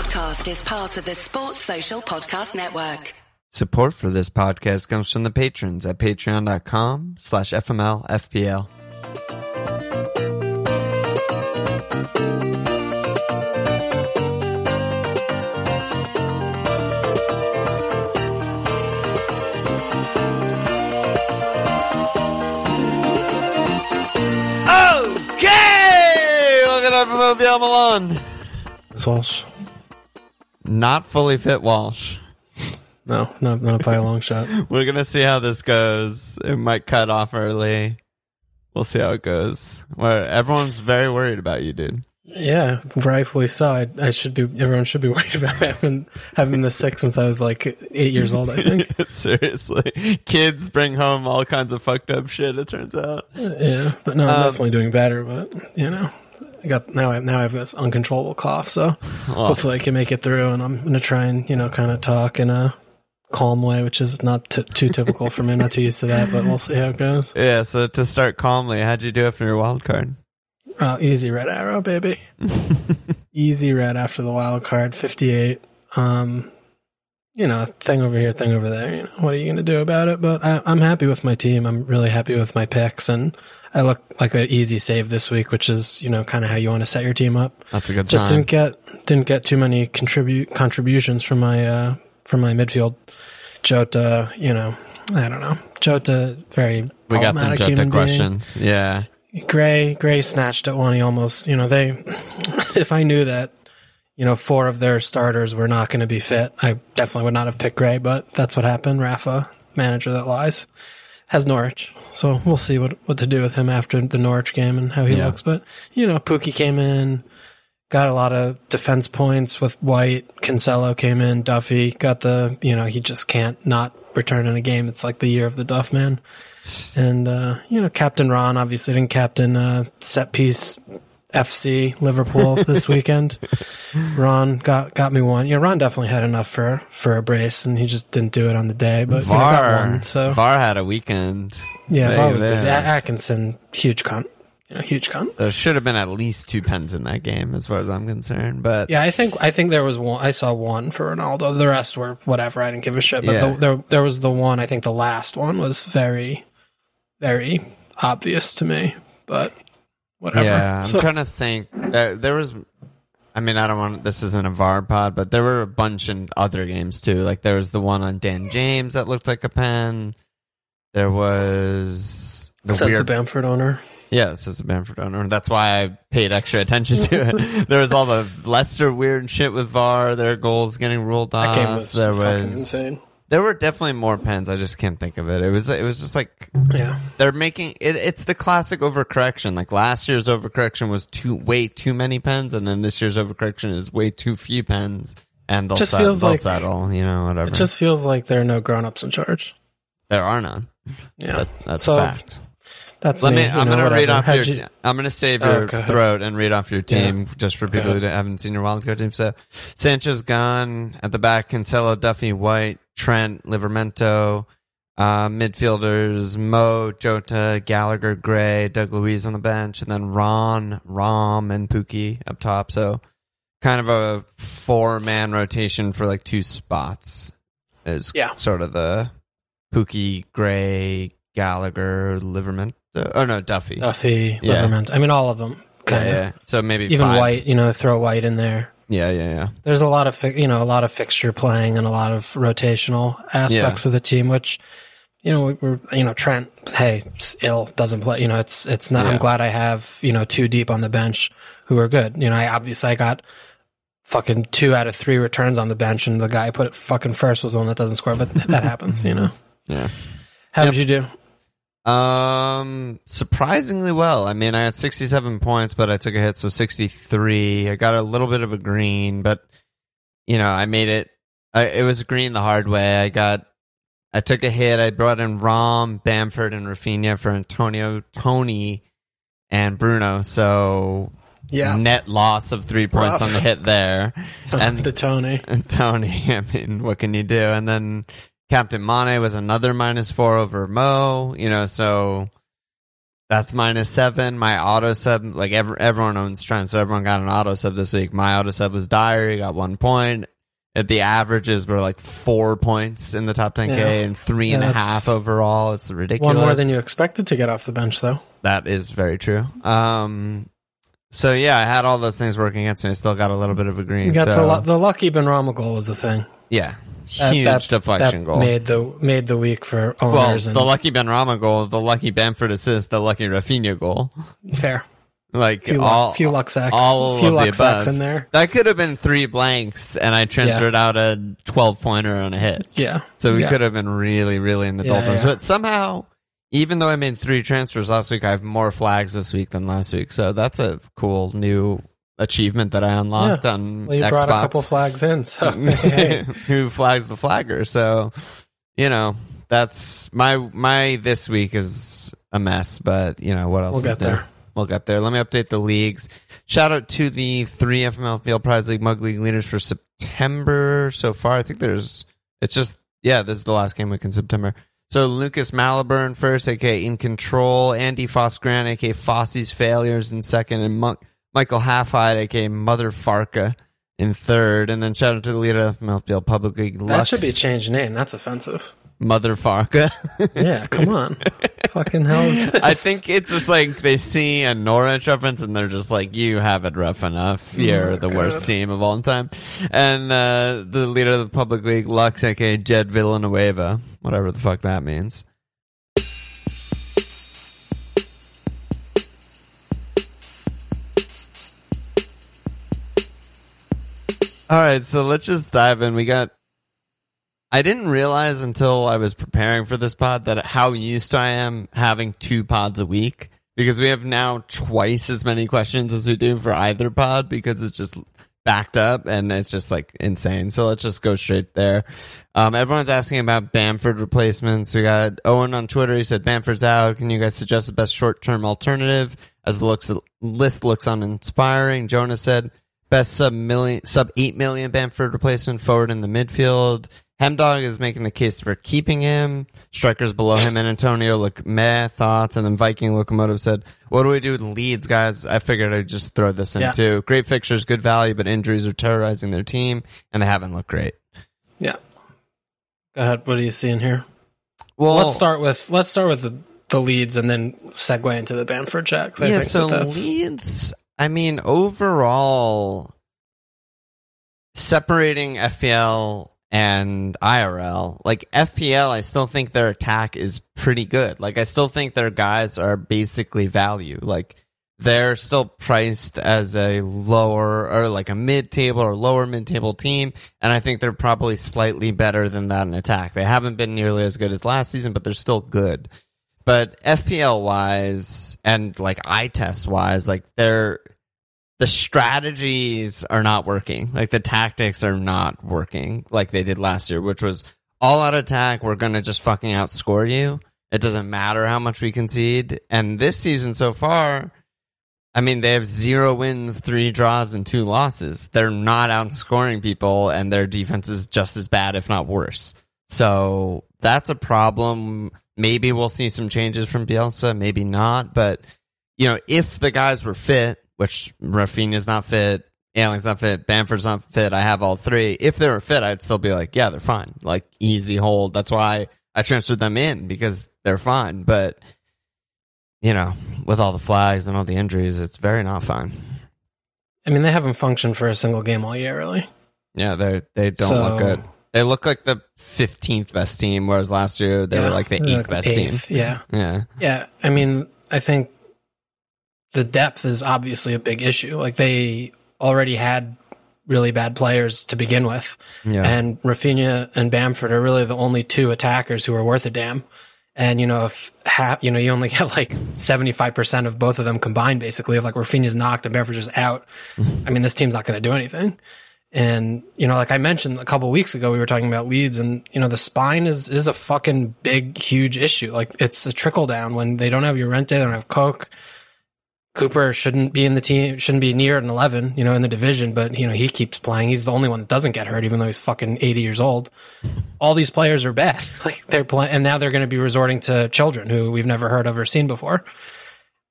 podcast is part of the Sports Social Podcast Network. Support for this podcast comes from the patrons at patreon.com slash FMLFPL. Okay! Welcome to FMLFPL Milan. It's Walsh. Not fully fit Walsh. No, not not by a long shot. We're gonna see how this goes. It might cut off early. We'll see how it goes. Where everyone's very worried about you, dude. Yeah, rightfully so. I, I should be. Everyone should be worried about having having the sick since I was like eight years old. I think. Seriously, kids bring home all kinds of fucked up shit. It turns out. Yeah, but no, I'm Um, definitely doing better. But you know, I got now. I now I have this uncontrollable cough. So hopefully I can make it through. And I'm gonna try and you know kind of talk in a calm way, which is not t- too typical for me. Not too used to that, but we'll see how it goes. Yeah. So to start calmly, how'd you do it for your wild card? Oh, easy red arrow, baby. easy red after the wild card, 58. Um, you know, thing over here, thing over there. You know, what are you going to do about it? But I, I'm happy with my team. I'm really happy with my picks, and I look like an easy save this week, which is you know kind of how you want to set your team up. That's a good Just sign. didn't get didn't get too many contribute contributions from my uh from my midfield. Jota, you know, I don't know. Jota, very we got some Jota human being. questions. Yeah. Gray, Gray snatched at one. He almost, you know, they. If I knew that, you know, four of their starters were not going to be fit, I definitely would not have picked Gray. But that's what happened. Rafa, manager that lies, has Norwich, so we'll see what what to do with him after the Norwich game and how he Yeah. looks. But you know, Pukki came in, got a lot of defense points with White. Cancelo came in, Duffy got the, you know, he just can't not return in a game. It's like the year of the Duff man. And, uh, you know, Captain Ron obviously didn't captain, uh, set piece FC Liverpool this weekend. Ron got, got me one. Yeah, Ron definitely had enough for, for a brace and he just didn't do it on the day, but you know, got VAR. one. So VAR had a weekend. yeah, VAR was busy. Atkinson, huge cunt. You know, huge cunt. There should have been at least two pens in that game, as far as I'm concerned. But Yeah, I think I think there was one. I saw one for Ronaldo. The rest were whatever. I didn't give a shit. But Yeah. the, there there was the one. I think the last one was very, very obvious to me. But whatever. Yeah, I'm So- trying to think. There, there was, I mean, I don't want. This isn't a VAR pod, but there were a bunch in other games too. Like there was the one on Dan James that looked like a pen. There was the says weird. the Bamford owner. yeah, it says the Bamford owner. That's why I paid extra attention to it. there was all the Leicester weird shit with VAR. Their goals getting ruled off. That game was there fucking was. insane. There were definitely more pens. I just can't think of it. It was. It was just like Yeah, they're making it, it's the classic overcorrection. Like last year's overcorrection was too way too many pens, and then this year's overcorrection is way too few pens, and they'll, Just settle, feels they'll like- settle. You know, whatever. it just feels like there are no grown ups in charge. there are none. Yeah, That, that's So, a fact. That's Let me. me. I'm know, gonna read off your. you- I'm gonna save Oh, your ahead. throat and read off your team just for people who haven't seen your wildcard team. So Sanchez gone at the back. Cancelo, Duffy, White, Trent, Livramento. Uh, midfielders Mo, Jota, Gallagher, Gray, Douglas Luiz on the bench, and then Ron, Rom, and Pukki up top. So kind of a four man rotation for like two spots is Yeah. sort of the Pukki, Gray, Gallagher, Livramento. Oh no, Duffy. Duffy, Yeah. Livermore. I mean, all of them. yeah, yeah. So maybe Even five. White. You know, throw White in there. Yeah, yeah, yeah. there's a lot of fi- you know a lot of fixture playing and a lot of rotational aspects of the team which you know we're you know Trent hey ill doesn't play you know it's it's not Yeah. I'm glad I have you know two deep on the bench who are good you know I obviously I got fucking two out of three returns on the bench and the guy I put it fucking first was the one that doesn't score but that happens you know Yeah. how Yep. did you do Um, surprisingly well. I mean, I had 67 points, but I took a hit, so 63. I got a little bit of a green, but you know, I made it. I, it was green the hard way. I got. I took a hit. I brought in Rom, Bamford, and Rafinha for Antonio, Toney, and Bruno. So yeah net loss of three points Rough. on the hit there. and the Toney and Toney, I mean, what can you do? And then Captain Mane was another minus four over Mo, you know, so That's minus seven. My auto sub, like every, everyone owns Trent, so everyone got an auto sub this week. My auto sub was. He got one point. At the averages were like four points in the top 10K Yeah. and three and a half overall. It's ridiculous. One more than you expected to get off the bench, though. That is very true. Um, so yeah, I had all those things working against me. I still got a little bit of a green. You got so, the the lucky Benrahma goal was the thing. yeah, huge that, deflection that goal. made the made the week for owners. well, the and lucky Benrahma goal, the lucky Bamford assist, the lucky Rafinha goal. fair. Like Few, all, luck, few luck sacks, all few of luck the above. in there. That could have been three blanks, and I transferred out a twelve pointer on a hit. Yeah. So we Yeah. could have been really, really in the Yeah, doldrums. yeah. But somehow, even though I made three transfers last week, I have more flags this week than last week. So that's a cool new achievement that I unlocked on Well, you Xbox. brought a couple flags in, so Who flags the flagger? So, you know, that's my my this week is a mess. But you know what else? We'll is get new? there. We'll get there. Let me update the leagues. Shout out to the three FML Field Prize League Mug League leaders for September so far. I think there's, it's just, yeah, this is the last game week in September. So Lucas Maliburn first, aka In Control, Andy Foss Grant, aka Fosse's Failures in second, and Mon- Michael Halfhide, aka Mother Farka in third. And then shout out to the leader of FML Field Public League that should be a changed name. That's offensive. Mother Farka. Yeah, come on. Fucking hell? I think it's just like they see a Norwich reference and they're just like, "You have it rough enough. You're Oh, the God. worst team of all time." And uh, the leader of the public league, Lux, aka Jed Villanueva, whatever the fuck that means. All right, so let's just dive in. We got I didn't realize until I was preparing for this pod that how used I am having two pods a week because we have now twice as many questions as we do for either pod because it's just backed up and it's just like insane. So let's just go straight there. Um, everyone's asking about Bamford replacements. We got Owen on Twitter. He said Bamford's out. Can you guys suggest the best short term alternative as the looks list looks uninspiring? Jonah said best sub million sub eight million Bamford replacement forward in the midfield. Hemdog is making the case for keeping him. Strikers below him and Antonio look meh thoughts. And then Viking Locomotive said, What do we do with Leeds, guys? I figured I'd just throw this in Yeah. too. Great fixtures, good value, but injuries are terrorizing their team and they haven't looked great. Yeah. Go ahead. What are you seeing here? Well, let's start with let's start with the, the Leeds and then segue into the Bamford checks. I yeah, so that Leeds, I mean, overall, separating FPL and IRL, like FPL, I still think their attack is pretty good. Like, I still think their guys are basically value. Like, they're still priced as a lower or like a mid table or lower mid table team. And I think they're probably slightly better than that in attack. They haven't been nearly as good as last season, but they're still good. But FPL wise and like eye test wise, like they're the strategies are not working. Like the tactics are not working like they did last year, which was all out attack. We're going to just fucking outscore you. It doesn't matter how much we concede. And this season so far, I mean, they have zero wins, three draws, and two losses. They're not outscoring people, and their defense is just as bad, if not worse. So that's a problem. Maybe we'll see some changes from Bielsa, maybe not. But, you know, if the guys were fit, which Rafinha's not fit, Ayling's not fit, Bamford's not fit, I have all three. If they were fit, I'd still be like, yeah, they're fine. Like, easy hold. That's why I transferred them in because they're fine. But, you know, with all the flags and all the injuries, it's very not fine. I mean, they haven't functioned for a single game all year, really. Yeah, they they don't So- look good. They look like the fifteenth best team, whereas last year they Yeah, were like the they're eighth best eighth, team. Yeah. Yeah, Yeah, I mean, I think the depth is obviously a big issue. Like they already had really bad players to begin with, yeah, and Rafinha and Bamford are really the only two attackers who are worth a damn. And you know, if half, you know, you only get like seventy five percent of both of them combined, basically, if like Rafinha's knocked and Bamford's just out. I mean, this team's not going to do anything. And you know, like I mentioned a couple weeks ago, we were talking about Leeds, and you know, the spine is is a fucking big, huge issue. Like it's a trickle down when they don't have Llorente, they don't have Koch. Cooper shouldn't be in the team, shouldn't be near an eleven, you know, in the division, but you know he keeps playing. He's the only one that doesn't get hurt, even though he's fucking eighty years old. All these players are bad, like they're playing, and now they're going to be resorting to children who we've never heard of or seen before.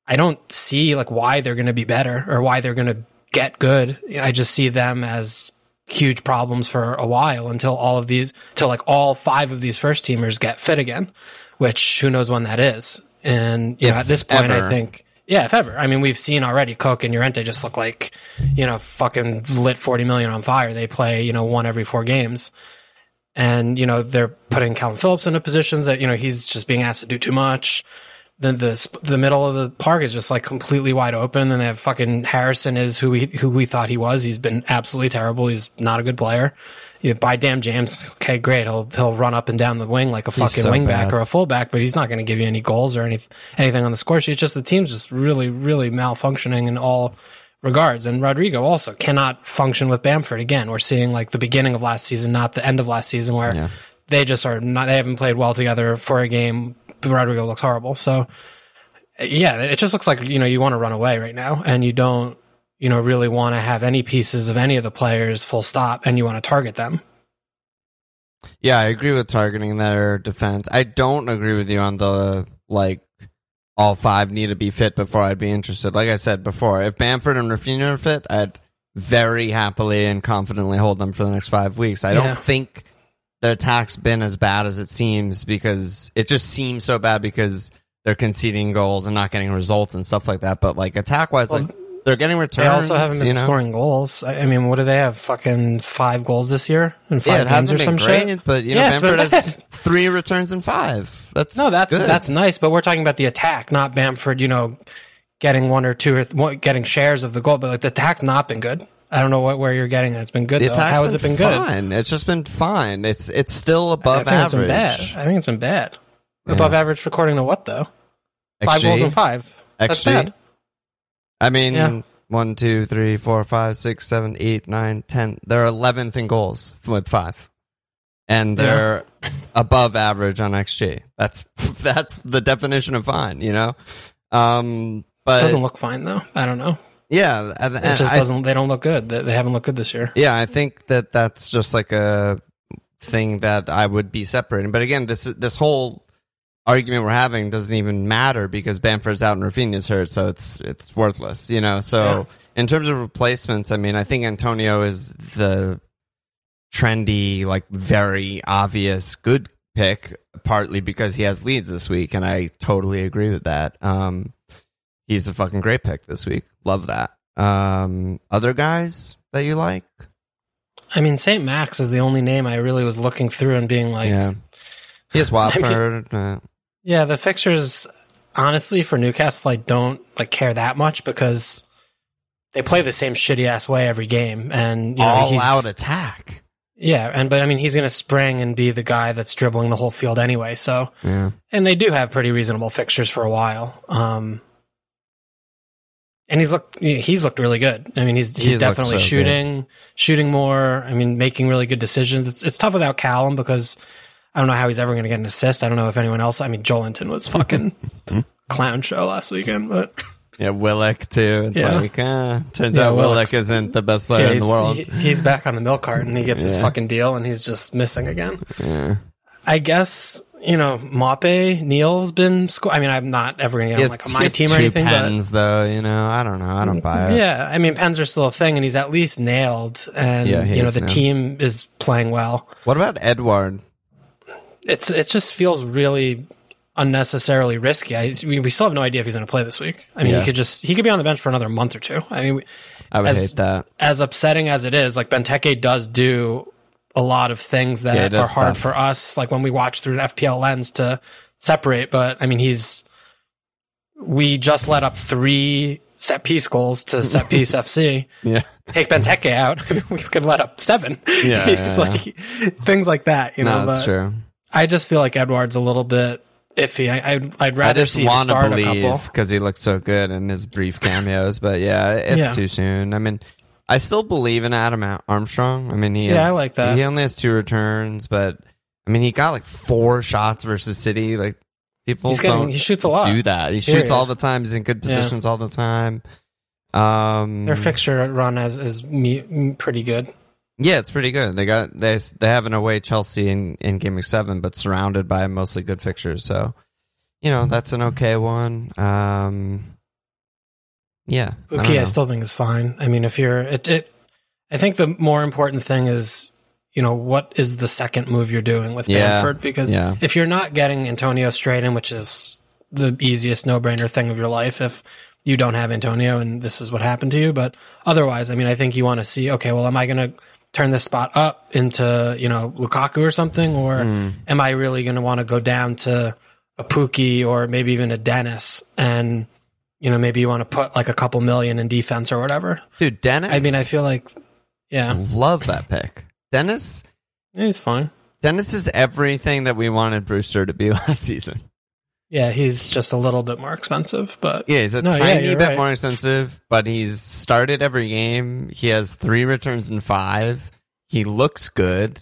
I don't see like why they're going to be better or why they're going to get good. I just see them as huge problems for a while until all of these, till like all five of these first teamers get fit again, which who knows when that is. And you know, at this point, ever. I think, yeah, if ever. I mean, we've seen already Koch and Llorente just look like, you know, fucking lit 40 million on fire. They play, you know, one every four games. And, you know, they're putting Kalvin Phillips into positions that, you know, he's just being asked to do too much. Then the the middle of the park is just like completely wide open. Then they have fucking Harrison is who we who we thought he was. He's been absolutely terrible. He's not a good player. You buy Dan James, okay, great. He'll he'll run up and down the wing like a fucking so wingback or a fullback, but he's not going to give you any goals or any anything on the score sheet. It's just the team's just really really malfunctioning in all regards. And Rodrigo also cannot function with Bamford again. We're seeing like the beginning of last season, not the end of last season, where Yeah. they just are not. They haven't played well together for a game. Rodrigo looks horrible. So yeah, it just looks like you know you want to run away right now, and you don't you know really want to have any pieces of any of the players full stop, and you want to target them. Yeah, I agree with targeting their defense. I don't agree with you on the like all five need to be fit before I'd be interested. Like I said before, if Bamford and Rafinha are fit, I'd very happily and confidently hold them for the next five weeks. I Yeah. don't think their attack's been as bad as it seems because it just seems so bad because they're conceding goals and not getting results and stuff like that. But like attack wise, like they're getting returns. They also haven't been you know? scoring goals. I mean, what do they have? Fucking five goals this year in five Yeah, games or some great, shit. but you know, it's Bamford has three returns in five. That's No, that's good. that's nice, but we're talking about the attack, not Bamford. You know, getting one or two or th- getting shares of the goal, but like the attack's not been good. I don't know what where you're getting. it. It's been good. the though. How has it been good? fine. It's just been fine. It's it's still I above think it's been average. bad. I think it's been bad. Above average according to what though? Five XG? goals in five. That's bad. I mean, Yeah. one, two, three, four, five, six, seven, eight, nine, ten. They're eleventh in goals with five, and they're above average on XG. That's that's the definition of fine. You know, um, but doesn't look fine though. I don't know. Yeah, and, It just I- doesn't. They don't look good. They, haven't looked good this year. Yeah, I think that that's just like a thing that I would be separating. But again, this this whole argument we're having doesn't even matter because Bamford's out and Rafinha's hurt, so it's it's worthless, you know. So in terms of replacements, I mean, I think Antonio is the trendy, like very obvious good pick, partly because he has Leeds this week, and I totally agree with that. Um, he's a fucking great pick this week. Love that. Um, other guys that you like? I mean, St. Max is the only name I really was looking through and being like, yeah. He has Watford. uh, Yeah, the fixtures, honestly, for Newcastle, I don't like care that much because they play the same shitty ass way every game, and you know all out attack. yeah, and but I mean he's gonna spring and be the guy that's dribbling the whole field anyway. So, Yeah. and they do have pretty reasonable fixtures for a while. Um, and he's looked he's looked really good. I mean he's he's, He's definitely so shooting shooting more. I mean making really good decisions. It's it's tough without Callum because I don't know how he's ever going to get an assist. I don't know if anyone else. I mean Joelinton was fucking clown show last weekend, but Yeah, Willock too. It's Yeah. like, uh, turns Yeah, out Willock's- isn't the best player yeah, in the world. he- he's back on the milk carton. He gets his fucking deal, and he's just missing again. I guess you know Mape Neil's been. Sco- I mean, I'm not ever going to get on like a my team or anything, pens, though. You know, I don't know. I don't buy it. yeah, I mean, pens are still a thing, and he's at least nailed, and Yeah, you know the nailed. team is playing well. What about Edouard? It's it just feels really unnecessarily risky. I, we, we still have no idea if he's going to play this week. I mean, Yeah. he could just he could be on the bench for another month or two. I mean, I would As- hate that. as upsetting as it is, like Benteke does do a lot of things Yeah, that are hard stuff. for us, like when we watch through an FPL lens to separate. But I mean, he's we just let up three set piece goals to set piece FC. Yeah. Take Benteke out, we could let up seven. Yeah, yeah, like things like that, you know. That's but true. I just feel like Edouard's a little bit iffy. I, I'd, I'd I rather just see him want to believe couple. because he looks so good in his brief cameos. but yeah, it's Yeah. too soon. I mean, I still believe in Adam Armstrong. I mean, he Yeah, has, I like that. He only has two returns, but I mean, he got like four shots versus City. Like people He's getting don't he shoots a lot. do that. He Period. shoots all the time. He's in good Yeah. positions all the time. Um, Their fixture run is, is me, pretty good. yeah, it's pretty good. They got they they have an away Chelsea in in game week seven, but surrounded by mostly good fixtures. So, you know, that's an okay one. Um, Yeah, I Pukki, I, still think is fine. I mean, if you're, it, it, I think the more important thing is, you know, what is the second move you're doing with Yeah. Bamford? Because Yeah. if you're not getting Antonio straight in, which is the easiest no brainer thing of your life, if you don't have Antonio and this is what happened to you, but otherwise, I mean, I think you want to see, okay, well, am I going to turn this spot up into, you know, Lukaku or something, or Hmm. am I really going to want to go down to a Pukki or maybe even a Dennis and you know, maybe you want to put like a couple million in defense or whatever. dude, Dennis. I mean, I feel like, yeah, love that pick. Dennis. he's fine. Dennis is everything that we wanted Brewster to be last season. Yeah, he's just a little bit more expensive, but Yeah, he's a No, yeah, tiny you're bit right. more expensive, but he's started every game. He has three returns in five. He looks good.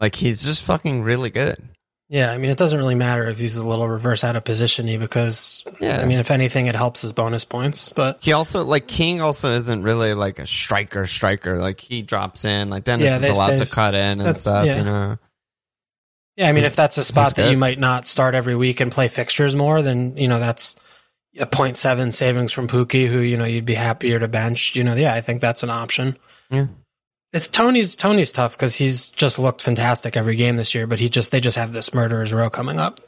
Like he's just fucking really good. Yeah, I mean, it doesn't really matter if he's a little reverse out of positiony because, Yeah. I mean, if anything, it helps his bonus points. But He also like King also isn't really like a striker striker. Like he drops in. Like Dennis Yeah, is allowed to cut in and stuff. yeah. You know. yeah, I mean, if that's a spot that you might not start every week and play fixtures more, then you know that's a 0.7 savings from Pukki, who you know you'd be happier to bench. You know, yeah, I think that's an option. Yeah. It's Toney's Toney's tough because he's just looked fantastic every game this year, but he just they just have this murderers row coming up.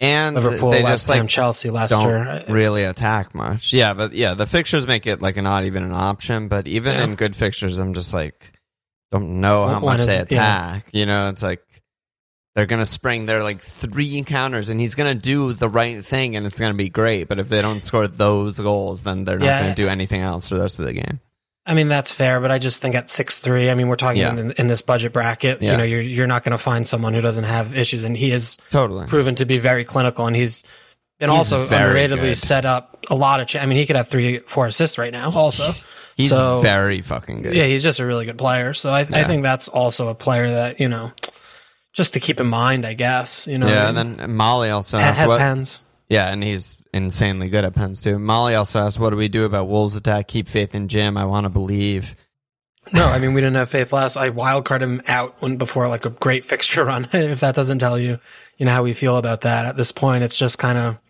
And Liverpool, they West just Ham, like Chelsea, Leicester. don't really attack much. Yeah, but yeah, the fixtures make it like not even an option. But even Yeah. in good fixtures, I'm just like don't know how much they is- yeah. attack. You know, it's like they're gonna spring their like three encounters, and he's gonna do the right thing, and it's gonna be great. But if they don't score those goals, then they're not Yeah. gonna do anything else for the rest of the game. I mean, that's fair, but I just think at six three. I mean, we're talking Yeah. in, in this budget bracket. Yeah. You know, you're you're not going to find someone who doesn't have issues, and he is Totally. proven to be very clinical, and he's been He's also underratedly good. set up a lot of. Ch- I mean, he could have three, four assists right now. Also, He's So- very fucking good. yeah, he's just a really good player. So I, I think that's also a player that you know, just to keep in mind, I guess. You know, Yeah, I and then Molly also ha- asked has what, pens. Yeah, and he's insanely good at pens too. Molly also asked, "What do we do about Wolves' attack? Keep faith in Jim. I want to believe." No, I mean we didn't have faith last. I wildcard him out when before like a great fixture run. if that doesn't tell you, you know how we feel about that at this point, it's just kind of,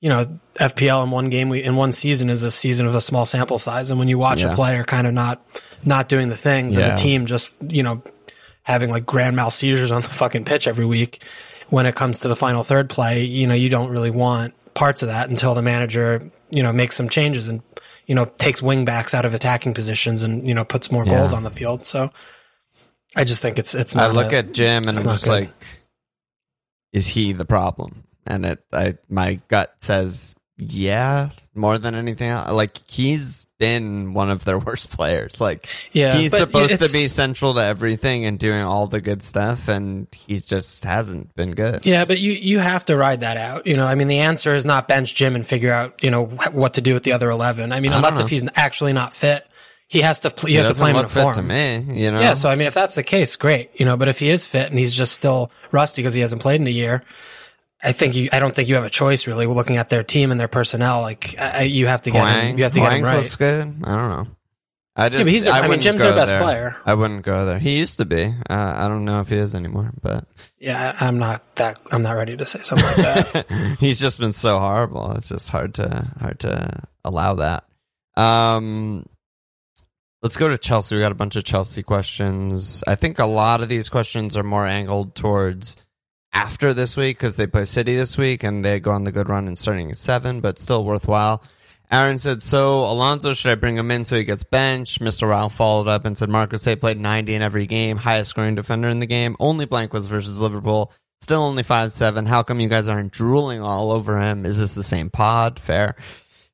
you know, FPL in one game we in one season is a season of a small sample size, and when you watch Yeah. a player kind of not not doing the things, Yeah. and the team just you know having like grand mal seizures on the fucking pitch every week, when it comes to the final third play, you know you don't really want parts of that until the manager you know makes some changes and you know takes wing backs out of attacking positions and you know puts more goals on the field. So I just think it's it's I look a- at Jim and I'm just good. like, "Is he the problem?" And it, I, my gut says, "Yeah." More than anything else, like he's been one of their worst players. Like Yeah, he's supposed to be central to everything and doing all the good stuff, and he just hasn't been good. Yeah, but you you have to ride that out. You know, I mean, the answer is not bench Jim and figure out you know wh- what to do with the other eleven. I mean, unless if he's actually not fit, he has to. Pl- you He have to play him in a form. to me. You know. Yeah, so I mean, if that's the case, great. You know, but if he is fit and he's just still rusty because he hasn't played in a year, I think you. I don't think you have a choice really. Looking at their team and their personnel, like I, I- you have to get him. You have to get him right. looks good. I don't know. I just, but he's a- I mean, Jim's their best there. player. I wouldn't go there. He used to be. Uh, I don't know if he is anymore, but Yeah, I'm not that. I'm not ready to say something like that. he's just been so horrible. It's just hard to hard to allow that. Um, let's go to Chelsea. We got a bunch of Chelsea questions. I think a lot of these questions are more angled towards after this week because they play City this week and they go on the good run and starting at seven, but still worthwhile. Aaron said, "So Alonso, should I bring him in so he gets benched?" Mr. Ralph followed up and said, "Marcus Hay played 90 in every game, highest scoring defender in the game. Only blank was versus Liverpool. Still only five seven. How come you guys aren't drooling all over him? Is this the same pod? Fair."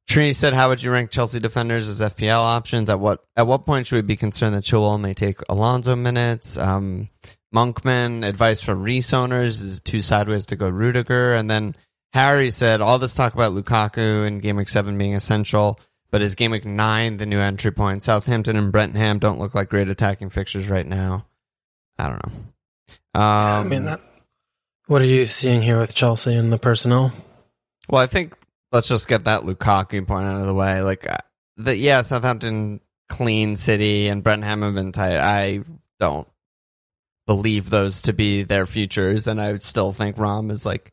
Trini said, "How would you rank Chelsea defenders as FPL options? At what at what point should we be concerned that Chilwell may take Alonso minutes?" Um, Monkman advice for Reece owners is two sideways to go Rudiger, and then Harry said all this talk about Lukaku and Game Week Seven being essential, but is Game Week Nine the new entry point? Southampton and Brentham don't look like great attacking fixtures right now. I don't know. Um, I mean, that, what are you seeing here with Chelsea and the personnel? Well, I think let's just get that Lukaku point out of the way. Like, uh, the yeah, Southampton clean City and Brentham have been tight. I don't believe those to be their futures, and I would still think Rom is like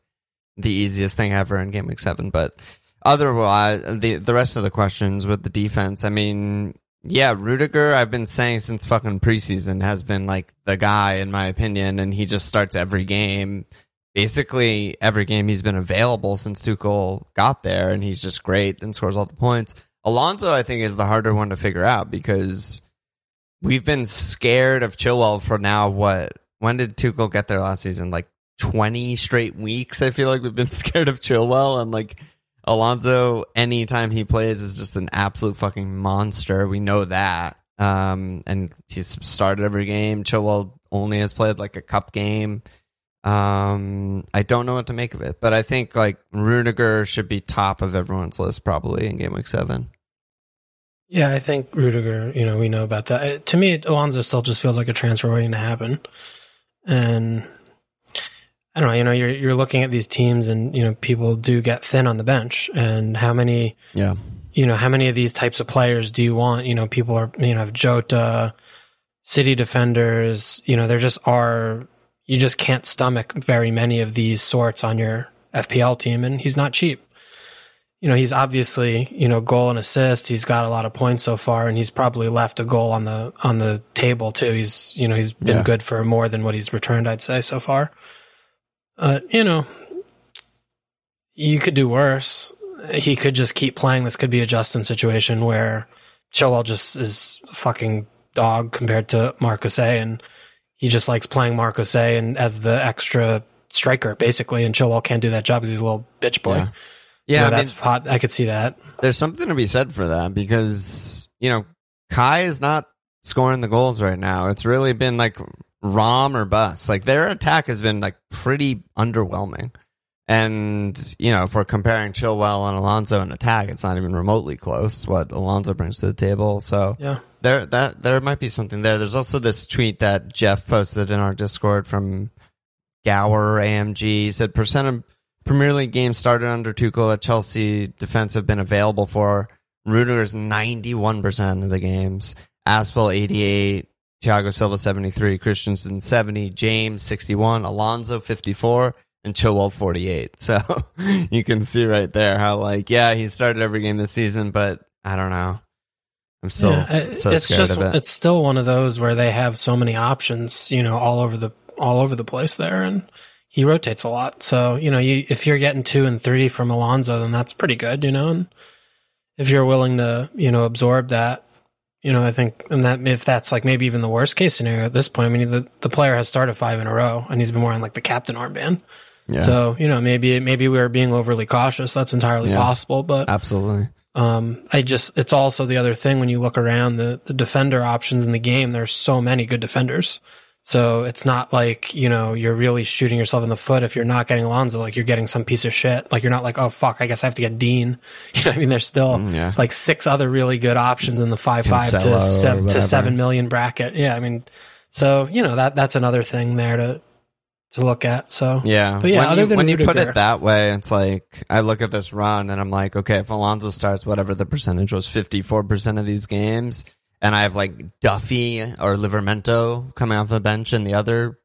the easiest thing ever in Game Week Seven. But otherwise, the the rest of the questions with the defense, I mean, yeah, Rudiger, I've been saying since fucking preseason has been like the guy in my opinion, and he just starts every game. Basically, every game he's been available since Tuchel got there, and he's just great and scores all the points. Alonso, I think, is the harder one to figure out because we've been scared of Chilwell for now. What? When did Tuchel get there last season? Like twenty straight weeks. I feel like we've been scared of Chilwell, and like Alonso, anytime he plays, is just an absolute fucking monster. We know that. Um, and he's started every game. Chilwell only has played like a cup game. Um, I don't know what to make of it, but I think like Rudiger should be top of everyone's list probably in game week seven. Yeah, I think Rudiger, you know, we know about that. Uh, to me, Alonso still just feels like a transfer waiting to happen. And I don't know, you know, you're you're looking at these teams and, you know, people do get thin on the bench and how many Yeah. you know, how many of these types of players do you want? You know, people are you know, have Jota, city defenders, you know, there just are you just can't stomach very many of these sorts on your FPL team and he's not cheap you know, he's obviously, you know, goal and assist. He's got a lot of points so far and he's probably left a goal on the, on the table too. He's, you know, he's been Yeah. good for more than what he's returned, I'd say so far. Uh, you know, you could do worse. He could just keep playing. This could be a Justin situation where Chilwell just is fucking dog compared to Marcos A and he just likes playing Marcos A and as the extra striker basically and Chilwell can't do that job because he's a little bitch boy. Yeah. Yeah, know, I mean, that's hot. I could see that. there's something to be said for that because you know Kai is not scoring the goals right now. It's really been like Rom or bust. Like their attack has been like pretty underwhelming. And you know, if we're comparing Chilwell and Alonso in attack, it's not even remotely close what Alonso brings to the table. So Yeah. there that there might be something there. There's also this tweet that Jeff posted in our Discord from Gower AMG. He said percent of Premier League games started under Tuchel that Chelsea defense have been available for. Rudiger's 91% of the games. Aspel 88, Thiago Silva 73, Christensen 70, James 61, Alonso 54, and Chilwell 48. So you can see right there how like, yeah, he started every game this season, but I don't know. I'm still Yeah, so it's scared just of it. it's still one of those where they have so many options, you know, all over the all over the place there, and he rotates a lot. So you know, you, if you're getting two and three from Alonso, then that's pretty good, you know. And if you're willing to, you know, absorb that, you know, I think, and that if that's like maybe even the worst case scenario at this point, I mean, the the player has started five in a row, and he's been wearing like the captain armband. yeah, So you know, maybe maybe we are being overly cautious. That's entirely Yeah. possible, but absolutely. um, I just, it's also the other thing when you look around the, the defender options in the game, there's so many good defenders. So it's not like, you know, you're really shooting yourself in the foot if you're not getting Alonso, like you're getting some piece of shit. Like you're not like, oh fuck, I guess I have to get Dean. You know I mean? There's still Mm, yeah. like six other really good options in the five five to seven, to seven million bracket. Yeah. I mean, so, you know, that, that's another thing there to, to look at. So Yeah, But yeah, when, other you, than when you put it that way, it's like I look at this run and I'm like, okay, if Alonso starts whatever the percentage was, 54 percent of these games, and I have like Duffy or Livramento coming off the bench, and the other,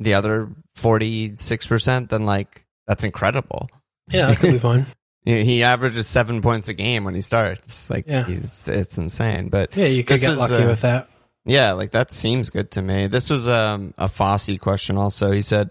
the other 46 percent, then like that's incredible. yeah, that could be fun. He he averages seven points a game when he starts. Like, Yeah. he's it's insane. But Yeah. You could get is, lucky uh, with that. yeah, like that seems good to me. This was um, a Fossey question also. He said,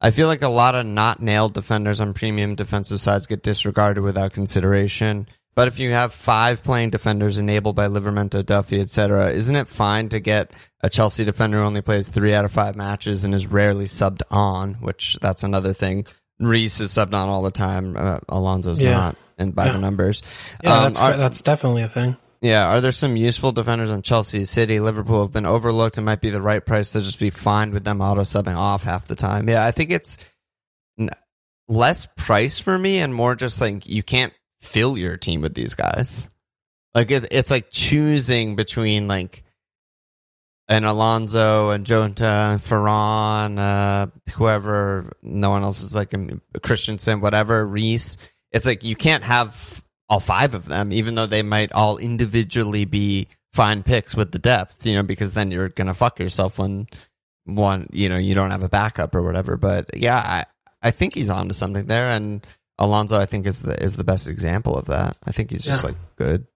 I feel like a lot of not nailed defenders on premium defensive sides get disregarded without consideration. But if you have five playing defenders enabled by Livramento, Duffy, etc., isn't it fine to get a Chelsea defender who only plays three out of five matches and is rarely subbed on? Which that's another thing. Reece is subbed on all the time. Uh, Alonso's Yeah. not, and by Yeah. the numbers. Yeah. Um, that's, are- that's definitely a thing. yeah, are there some useful defenders on Chelsea, City, Liverpool have been overlooked and might be the right price to just be fine with them auto subbing off half the time? Yeah, I think it's n- less price for me and more just like you can't fill your team with these guys. Like it, it's like choosing between like an Alonso and Jota, Ferran, uh, whoever, no one else is like um, Christensen, whatever, Reece. It's like you can't have all five of them, even though they might all individually be fine picks with the depth, you know, because then you're gonna fuck yourself when one, you know, you don't have a backup or whatever. But yeah, I I think he's onto something there, and Alonso, I think is the is the best example of that. I think he's just Yeah. like good.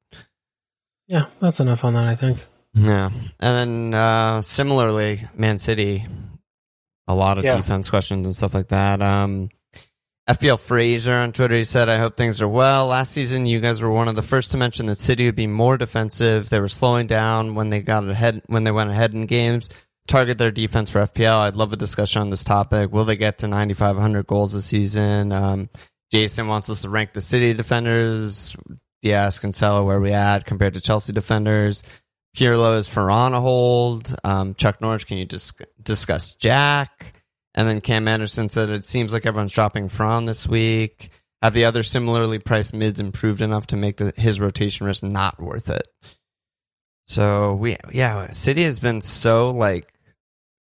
Yeah, that's enough on that. I think. Yeah, and then uh, similarly, Man City, a lot of Yeah. defense questions and stuff like that. Um, FPL Fraser on Twitter, he said, "I hope things are well. Last season, you guys were one of the first to mention that City would be more defensive. They were slowing down when they got ahead when they went ahead in games. Target their defense for FPL. I'd love a discussion on this topic. Will they get to 9,500 goals this season? Um, Jason wants us to rank the City defenders. Dias, Cancelo, where we at compared to Chelsea defenders? Pirlo is Ferran a hold? Um, Chuck Norris, can you dis- discuss Jack? And then Cam Anderson said it seems like everyone's dropping Ferran this week. Have the other similarly priced mids improved enough to make the, his rotation risk not worth it? So we, yeah, City has been so like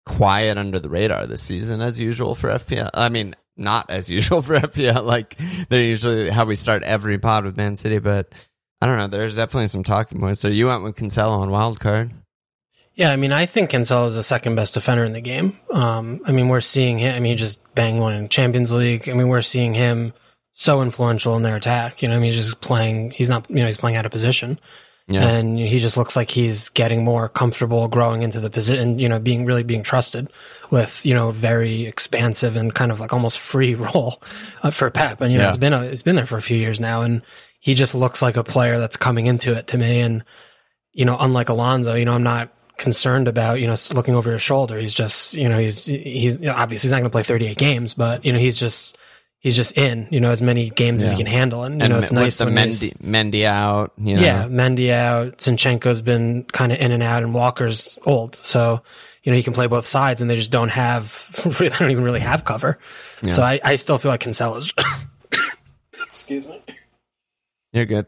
quiet under the radar this season as usual for FPL. I mean, not as usual for FPL. Like they're usually how we start every pod with Man City, but I don't know. There's definitely some talking points. So you went with Cancelo on wild card. Yeah, I mean, I think Cancelo is the second best defender in the game. Um, I mean, we're seeing him. I mean, he just banged one in Champions League. I mean, we're seeing him so influential in their attack. You know, I mean, he's just playing. He's not. You know, he's playing out of position, Yeah. and he just looks like he's getting more comfortable, growing into the position. You know, being really being trusted with you know very expansive and kind of like almost free role uh, for Pep. And you know, Yeah. it's been a, it's been there for a few years now, and he just looks like a player that's coming into it to me. And you know, unlike Alonso, you know, I'm not concerned about, you know, looking over his shoulder. He's just, you know, he's, he's, you know, obviously he's not going to play 38 games, but, you know, he's just, he's just in, you know, as many games as he can handle. And, you and know, it's nice the when Mendy, he's, Mendy out. You know, yeah, Mendy out, Zinchenko's been kind of in and out and Walker's old. So, you know, he can play both sides and they just don't have, they don't even really have cover. So I, I still feel like Cancelo's, excuse me. you're good.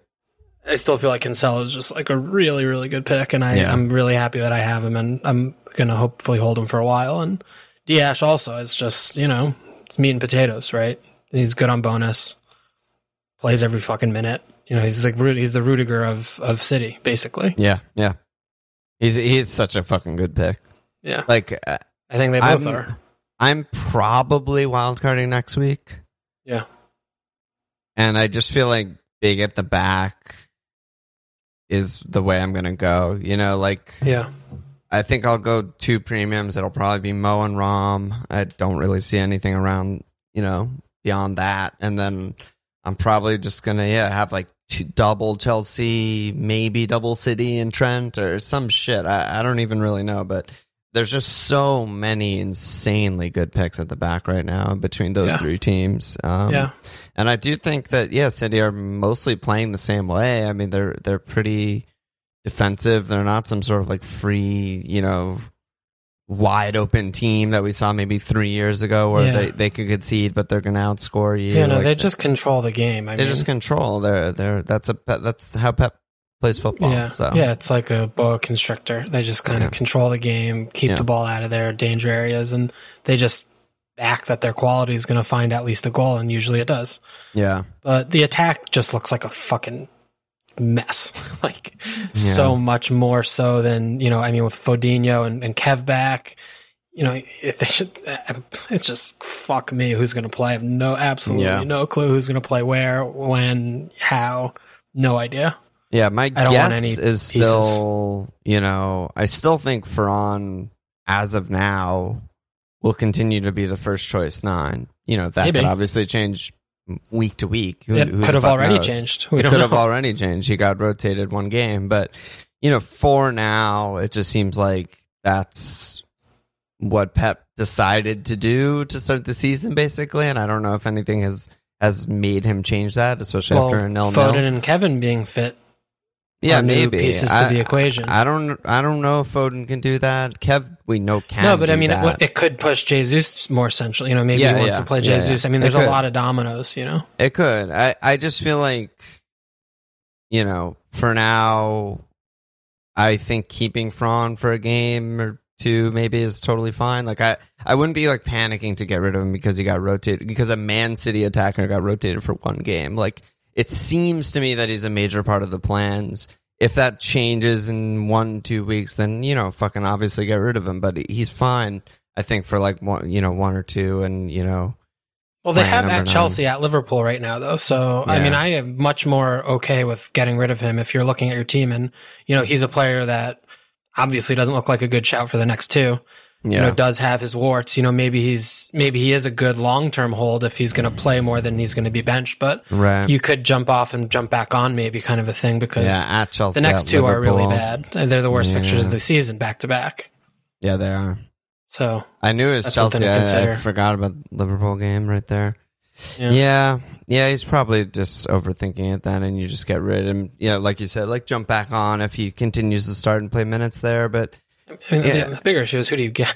I still feel like Cancelo is just like a really, really good pick, and I, Yeah. I'm really happy that I have him, and I'm gonna hopefully hold him for a while. And Dias also is just you know it's meat and potatoes, right? He's good on bonus, plays every fucking minute. You know, he's like he's the Rudiger of of City, basically. Yeah, yeah. He's he's such a fucking good pick. Yeah, Like uh, I think they both I'm- are. I'm probably wildcarding next week, Yeah, and I just feel like big at the back is the way I'm gonna go. You know, like yeah, I think I'll go two premiums. It'll probably be Mo and Rom. I don't really see anything around, you know, beyond that. And then I'm probably just gonna yeah have like two, double Chelsea, maybe double City and Trent or some shit. I, I don't even really know, but there's just so many insanely good picks at the back right now between those Yeah. three teams. Um, yeah, and I do think that yeah, City are mostly playing the same way. I mean, they're they're pretty defensive. They're not some sort of like free, you know, wide open team that we saw maybe three years ago where Yeah. they, they could concede, but they're going to outscore you. yeah. No, Like, they just control the game. I they mean, just control. They're they're that's a that's how Pep plays football. Yeah, So yeah, it's like a boa constrictor. They just kind Yeah. of control the game, keep Yeah. the ball out of their danger areas, and they just act that their quality is going to find at least a goal, and usually it does. yeah, But the attack just looks like a fucking mess. like so much more so than you know. I mean, with Fodinho and, and Kev back. You know, if they should, it's just fuck me. Who's going to play? I have no, absolutely Yeah. no clue who's going to play where, when, how. No idea. yeah. My I don't want guess is pieces. still you know I still think Ferran as of now will continue to be the first choice nine. You know that Maybe. could obviously change week to week. Who- It could have already knows? changed. We it could have already changed. He got rotated one game, but you know, for now, it just seems like that's what Pep decided to do to start the season, basically. And I don't know if anything has has made him change that, especially Well, after a nil Foden and Kevin being fit. Yeah, maybe pieces to I, the equation. I don't. I don't know if Foden can do that. Kev, we know can. no, but I mean, it, it could push Jesus more central. You know, maybe Yeah, he wants yeah. to play Yeah, Jesus. I mean, there's a lot of dominoes. You know, It could. I, I just feel like, you know, for now, I think keeping Fran for a game or two maybe is totally fine. Like I, I wouldn't be like panicking to get rid of him because he got rotated because a Man City attacker got rotated for one game. Like it seems to me that he's a major part of the plans. If that changes in one two weeks, then you know, fucking obviously get rid of him. But he's fine. I think for like one, you know, one or two, and you know, Well, they have at nine. Chelsea, at Liverpool right now, though. So, I mean, I am much more okay with getting rid of him if you're looking at your team. And, you know, he's a player that obviously doesn't look like a good shout for the next two. You know, does have his warts. You know, maybe he's, maybe he is a good long term hold if he's going to play more than he's going to be benched. But Right. you could jump off and jump back on, maybe kind of a thing, because yeah, at Chelsea. the next two are really bad. They're the worst fixtures of the season back to back. Yeah, they are. So, I knew it was something Chelsea. I, I forgot about the Liverpool game right there. yeah. Yeah. yeah, He's probably just overthinking it then, and you just get rid of him. Yeah, like you said, like jump back on if he continues to start and play minutes there. But I mean, Yeah. the, bigger issue is who do you get?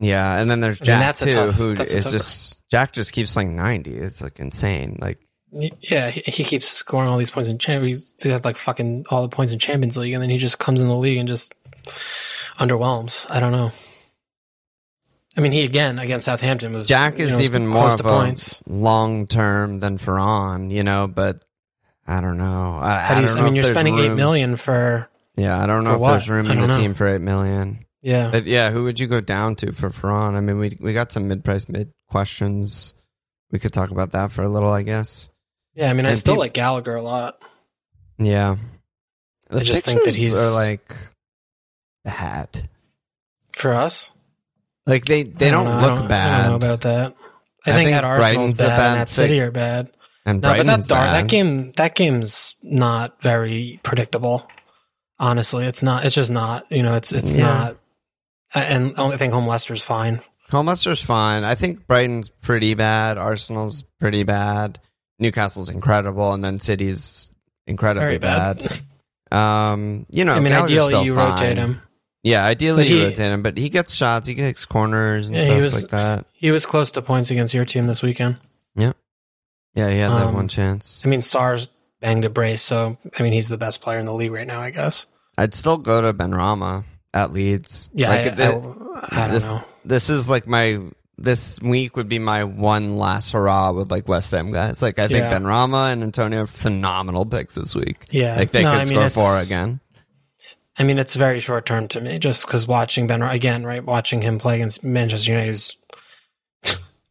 yeah, and then there's I mean, Jack too, tough- who is just Jack just keeps like ninety. It's like insane. Like Yeah, he, he keeps scoring all these points in Champions. He had like fucking all the points in Champions League, and then he just comes in the league and just underwhelms. I don't know. I mean, he again against Southampton was Jack is know, was even more of a long term than Ferran, you know. But I don't know. I, How do you, don't I mean, you're spending eight room- million for Yeah, I don't know For if what? there's room I in the don't know. team for eight million. yeah. But yeah, who would you go down to for Ferran? I mean, we we got some mid price mid questions. We could talk about that for a little, I guess. Yeah, I mean, I and still peop- like Gallagher a lot. Yeah, the I just think that fixtures he's- are like bad. For us, Like they they I don't, know, I look bad. I don't know about that. I, I think, think at Arsenal's Brighton's a bad, bad and at City are bad. and No, but Brighton's that's dark. bad. That game, that game's not very predictable. Honestly, it's not. It's just not. You know, it's it's Yeah. not. And I think home Leicester's fine. Holmester's fine. I think Brighton's pretty bad. Arsenal's pretty bad. Newcastle's incredible, and then City's incredibly Very bad. bad. Um, you know, I mean, Gallagher's ideally you fine. rotate him. Yeah, ideally But you he- rotate him, but he gets shots, he takes corners and Yeah, he stuff was- like that. He was close to points against your team this weekend. Yeah, yeah, he had that Um, one chance. I mean, Sarr's banged a brace, so I mean, he's the best player in the league right now, I guess. I'd still go to Benrahma at Leeds. Yeah, Like, I, the- I, I don't this, know. This is like my this week would be my one last hurrah with like West Ham guys. Like I think Yeah. Benrahma and Antonio are phenomenal picks this week. Yeah, Like they No, could I mean, score four again. I mean, it's very short term to me, just because watching Ben again, right? Watching him play against Manchester United was.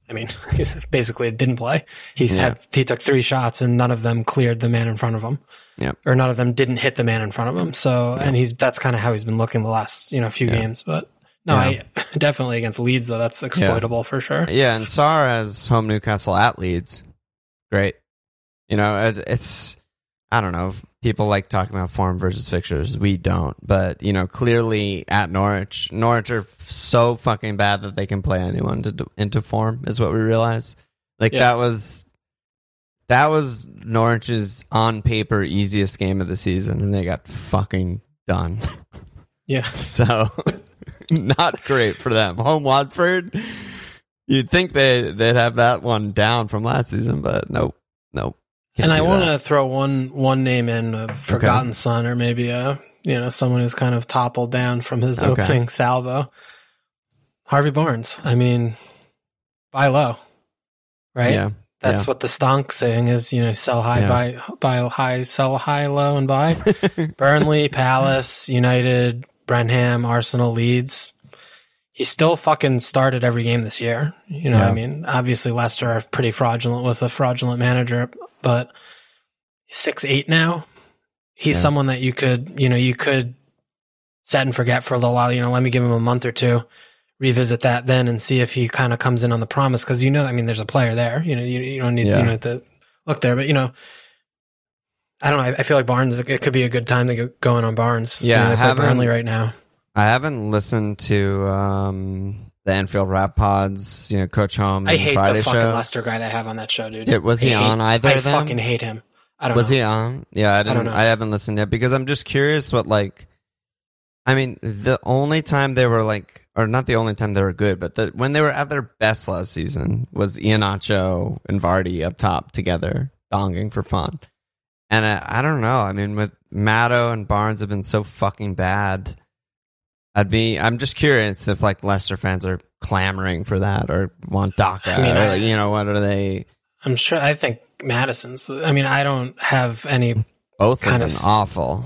I mean, he's basically didn't play. He Yeah. had he took three shots and none of them cleared the man in front of him. Yeah. or none of them didn't hit the man in front of him. So, and he's that's kind of how he's been looking the last you know few Yeah. games. But no, Yeah. I definitely against Leeds though. That's exploitable for sure. Yeah, and Sarr has home Newcastle at Leeds. Great. You know, it's I don't know. People like talking about form versus fixtures. We don't, but you know, clearly at Norwich, Norwich are so fucking bad that they can play anyone to, into form. Is what we realize. Like Yeah. that was that was Norwich's on paper easiest game of the season, and they got fucking done. Yeah, So not great for them. Home Watford. You'd think they they'd have that one down from last season, but nope, nope. And I want to throw one one name in, a forgotten son, or maybe a you know someone who's kind of toppled down from his Okay. opening salvo. Harvey Barnes. I mean, buy low, right? Yeah, That's yeah. what the stonk saying is. You know, sell high, Yeah. buy buy high, sell high, low, and buy. Burnley, Palace, United, Brenham, Arsenal, Leeds. He still fucking started every game this year. You know, Yeah. I mean, obviously Leicester are pretty fraudulent with a fraudulent manager, but six eight now. He's Yeah. someone that you could, you know, you could set and forget for a little while. You know, let me give him a month or two, revisit that then, and see if he kind of comes in on the promise. Because you know, I mean, there's a player there. You know, you, you don't need Yeah. you know to look there, but you know. I don't know. I, I feel like Barnes. It could be a good time to go going on Barnes. Yeah, you know, they play haven't- Burnley right now. I haven't listened to um, the Anfield Wrap Pods, you know, Coach Home I hate Friday the fucking show. Leicester guy they have on that show, dude. Did- was he I hate- on either I fucking hate him. I don't know. Was know. he on? Yeah, I didn't. don't know. I, haven't listened yet because I'm just curious what like. I mean, the only time they were like, or not the only time they were good, but the, when they were at their best last season was Iheanacho and Vardy up top together, donging for fun. And I, I don't know. I mean, with Matto and Barnes have been so fucking bad. I'd be. I'm just curious if like Leicester fans are clamoring for that or want Daka. I mean, or, I- you know, what are they? I'm sure. I think Maddison's. I mean, I don't have any. Both Kinda awful.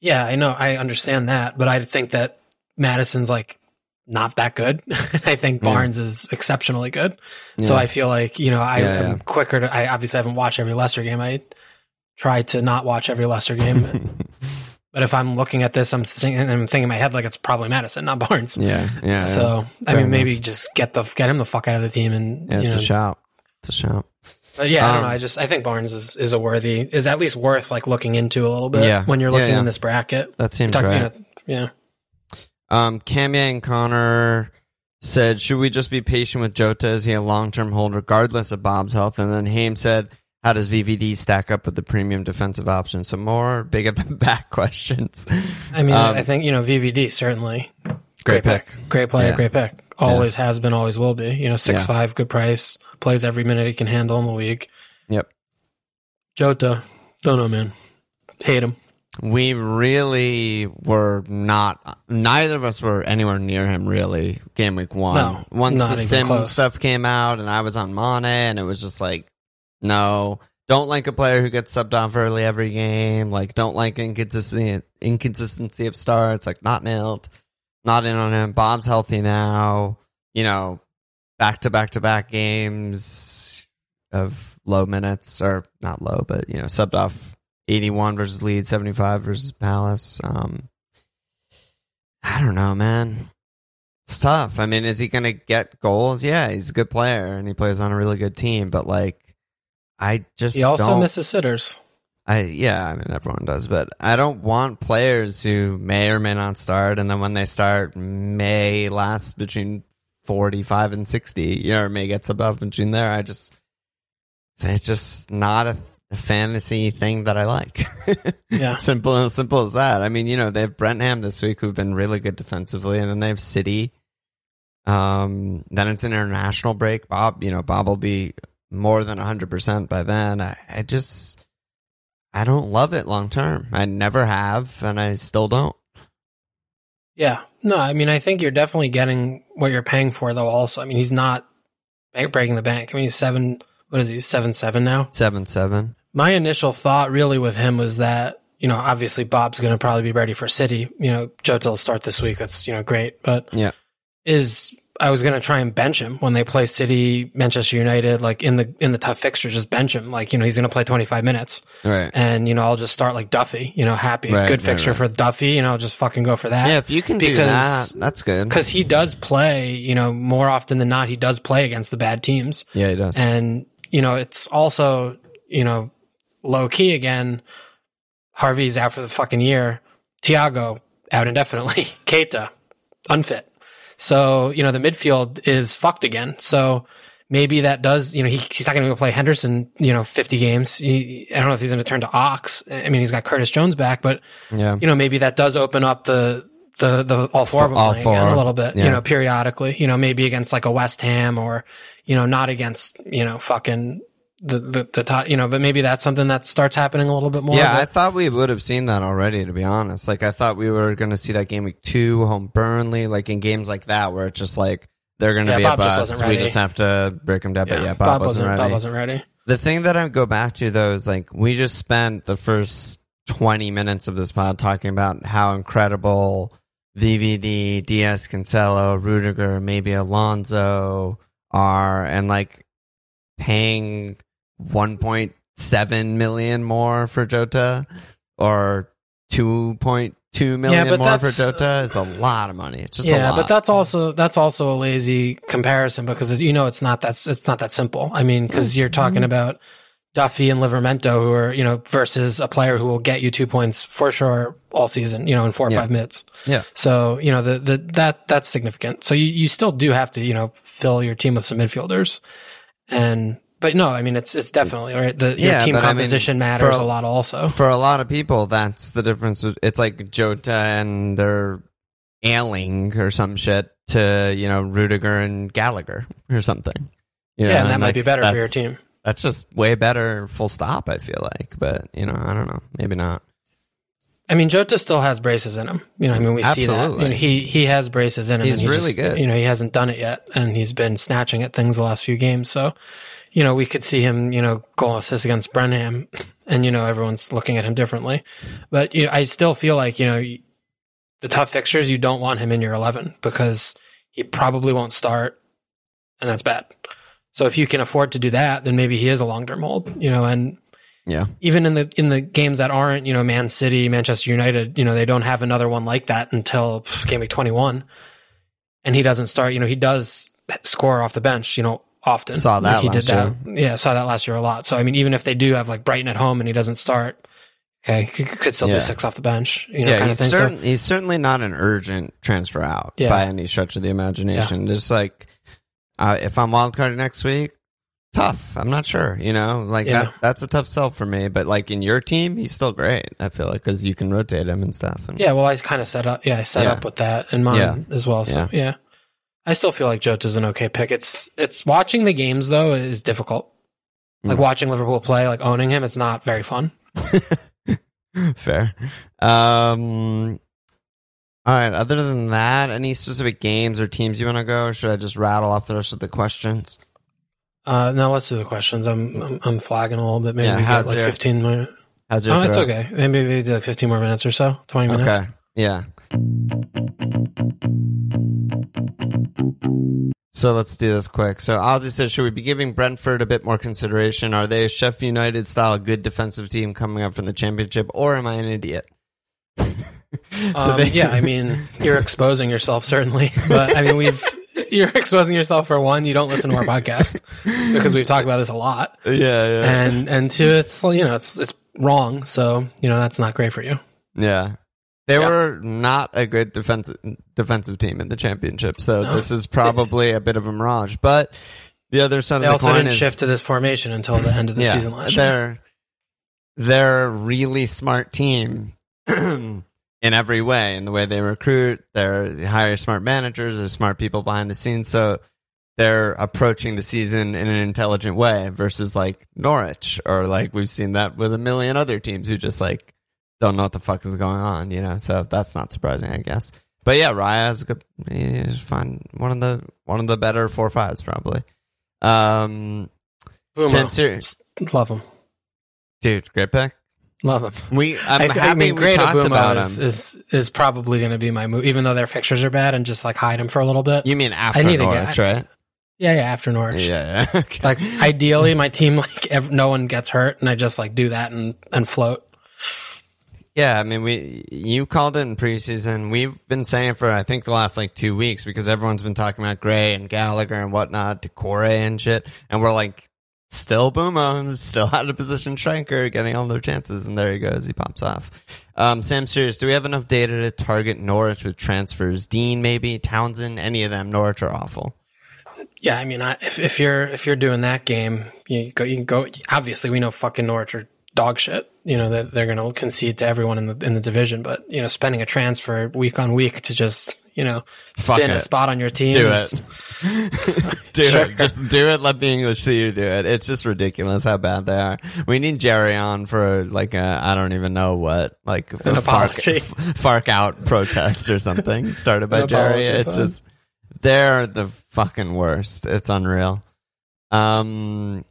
Yeah, I know. I understand that, but I think that Maddison's like not that good. I think hmm. Barnes is exceptionally good. So I feel like, you know, I Yeah, am quicker to, I obviously haven't watched every Leicester game. I try to not watch every Leicester game. but if I'm looking at this, I'm thinking, I'm thinking in my head like it's probably Maddison, not Barnes. Yeah, yeah. So I mean, maybe just get the get him the fuck out of the team and yeah, you it's know. a shout. It's a shout. But yeah, I don't Um, know. I just I think Barnes is is a worthy is at least worth like looking into a little bit Yeah. when you're looking yeah. in this bracket. That seems Talk- you right. know, yeah. Um, Kanye and Connor said, "Should we just be patient with Jota? Is he a long-term hold regardless of Bob's health?" And then Haim said, "How does VVD stack up with the premium defensive option?" Some more big at the back questions. I mean, Um, I think you know VVD certainly Great pick. great player, Yeah. great pick. Always has been, always will be. You know, six Yeah. five, good price, plays every minute he can handle in the league. Yep. Jota, don't know, man. Hate him. We really were not. Neither of us were anywhere near him. Really, game week one. No, Once the sim close. stuff came out, and I was on Mane, and it was just like, no, don't like a player who gets subbed off early every game. Like, don't like inconsistency inconsistency of starts. Like, not nailed. Not in on him. Bob's healthy now. You know, back to back to back games of low minutes, or not low, but you know, subbed off 81 versus Leeds, 75 versus Palace. Um, I don't know, man. It's tough. I mean, is he going to get goals? Yeah, he's a good player and he plays on a really good team, but like, I just He also don't, misses sitters. I yeah, I mean everyone does, but I don't want players who may or may not start, and then when they start, may last between forty-five and sixty. You know, or may get subbed off between there. I just it's just not a, a fantasy thing that I like. Yeah. simple and simple as that. I mean, you know, they have Brentham this week who've been really good defensively, and then they have City. Um, then it's an international break. Bob, you know, Bob will be more than hundred percent by then. I, I just I don't love it long term. I never have, and I still don't. Yeah. No, I mean, I think you're definitely getting what you're paying for, though. Also, I mean, he's not breaking the bank. I mean, he's seven. What is he? Seven seven now. Seven seven. My initial thought really with him was that you know, obviously Bob's going to probably be ready for City. You know, Jota will start this week. That's you know great, but Yeah. is I was going to try and bench him when they play City, Manchester United, like in the in the tough fixture, just bench him. Like you know, he's going to play 25 minutes. Right. and you know I'll just start like Duffy. You know, happy, Right, good fixture right. for Duffy. You know, just fucking go for that. Yeah, if you can do Because- that, that's good. because he does play. You know, more often than not, he does play against the bad teams, Yeah, he does. and you know it's also you know low key again. Harvey's out for the fucking year. Thiago out indefinitely. Keita unfit. So you know the midfield is fucked again. So maybe that does, you know, he, he's not going to go play Henderson, you know, 50 games. He, I don't know if he's going to turn to Ox. I mean, he's got Curtis Jones back, but, yeah. you know, maybe that does open up the, the, the, all four of them All playing four. again a little bit, Yeah. you know, periodically, you know, maybe against like a West Ham or, you know, not against, you know, fucking the, the, the top, you know, but maybe that's something that starts happening a little bit more. Yeah, I thought we would have seen that already, to be honest. Like, I thought we were going to see that game week two, home Burnley, like in games like that, where it's just like, they're going to Yeah, be Bob a bust. wasn't We just have to break them down. But yeah, Bob, wasn't, ready. Bob wasn't ready. The thing that I go back to, though, is like, we just spent the first 20 minutes of this pod talking about how incredible VVD, Dias Cancelo, Rudiger, maybe Alonso are, and like paying 1.7 million more for Jota or 2.2 million but more for Jota is a lot of money. It's just a yeah, lot. but that's also that's also a lazy comparison because you know it's not that it's not that simple. I mean, because you're talking mm-hmm. about Duffy and Livramento, who are you know versus a player who will get you two points for sure all season, you know, in four or Yeah. five minutes. yeah. So you know the the that that's significant. So you you still do have to you know fill your team with some midfielders, and but no, I mean it's it's definitely right. The your Yeah, team but I mean, composition matters for- a lot also. For a lot of people, that's the difference. It's like Jota and they're Ayling or some shit to, you know, Rudiger and Gallagher or something. You know, yeah, and that might like, be better for your team. That's just way better, full stop, I feel like. But, you know, I don't know. Maybe not. I mean, Jota still has braces in him. You know, I mean, we see that. You know, he he has braces in him. He's and he really just- good. You know, he hasn't done it yet, and he's been snatching at things the last few games. So, you know, we could see him, you know, goal assist against Brenham, and you know, everyone's looking at him differently. But you know, I still feel like you know, the tough fixtures, you don't want him in your eleven because he probably won't start, and that's bad. So if you can afford to do that, then maybe he is a long term hold, you know, and Yeah. even in the in the games that aren't, you know, Man City, Manchester United, you know, they don't have another one like that until pff, game week twenty one, and he doesn't start. You know, he does score off the bench, you know, often. Saw that he last that. Yeah, saw that last year a lot. So I mean, even if they do have like Brighton at home and he doesn't start, okay, he could, still Yeah. do six off the bench, you know, yeah, kind of he's, thing. So- he's certainly not an urgent transfer out Yeah. by any stretch of the imagination. Just like uh, if I'm wildcard next week, tough. I'm not sure. You know, like Yeah. that, that's a tough sell for me. But like in your team, he's still great. I feel like because you can rotate him and stuff. And Yeah, well, I kind of set up. Yeah, I set Yeah. up with that in mind as well. So Yeah. I still feel like Jota's an okay pick. It's it's watching the games though is difficult. Like Mm. watching Liverpool play, like owning him, it's not very fun. Fair. Um, all right. Other than that, any specific games or teams you want to go? Or should I just rattle off the rest of the questions? Uh, now let's do the questions. I'm I'm, I'm flagging a little bit. Maybe Yeah, we get like your- 15 minutes. How's your Oh, it's okay. Maybe we do like 15 more minutes or so. 20 minutes. Okay. Yeah. So let's do this quick. So Ozzy says, should we be giving Brentford a bit more consideration? Are they a Sheffield United style good defensive team coming up from the championship, or am I an idiot? so Um, they- yeah, I mean, you're exposing yourself certainly, but I mean, we've you're exposing yourself for one. You don't listen to our podcast because we've talked about this a lot, yeah, yeah, and and two, it's you know, it's it's wrong. So you know, that's not great for you. yeah. They Yeah. were not a good defensive defensive team in the championship, so No. this is probably a bit of a mirage. But the other side They of the also coin didn't is shift to this formation until the end of the season last year. they're they're a really smart team in every way. In the way they recruit, they're they hire smart managers, they're smart people behind the scenes. So they're approaching the season in an intelligent way versus like Norwich or like we've seen that with a million other teams who just like don't know what the fuck is going on, you know. So that's not surprising, I guess. But yeah, Raya is a good. He's fine. One of the one of the better four fives probably. Um, Mbeumo. Sam, serious, Love him. dude, great pick. Love him. We, I'm I, happy I mean, we great talked Mbeumo about is, him. is is probably going to be my move, even though their fixtures are bad, and just like hide him for a little bit. you mean after I need to Norwich, get- right? yeah, yeah. After Norwich, Yeah, yeah. Okay. like ideally, my team like ev- no one gets hurt, and I just like do that and and float. Yeah, I mean, we you called it in preseason. We've been saying for I think the last like two weeks because everyone's been talking about Gray and Gallagher and whatnot, Doucouré and shit, and we're like, still Mbeumo, still out of position striker, getting all their chances, and there he goes, he pops off. Um, Sam, serious, do we have enough data to target Norwich with transfers? Digne, maybe Townsend, any of them? Norwich are awful. Yeah, I mean, I, if if you're if you're doing that game, you go. You can go. Obviously, we know fucking Norwich are dog shit. You know that they're going to concede to everyone in the in the division. But you know, spending a transfer week on week to just you know spin a spot on your team. Do is- do Sure. it. Just do it. Let the English see you do it. It's just ridiculous how bad they are. We need Jerry on for like a I don't even know what like An a Farke, apology. Farke out protest or something started by Jerry. apology, It's just they're the fucking worst. It's unreal. Um,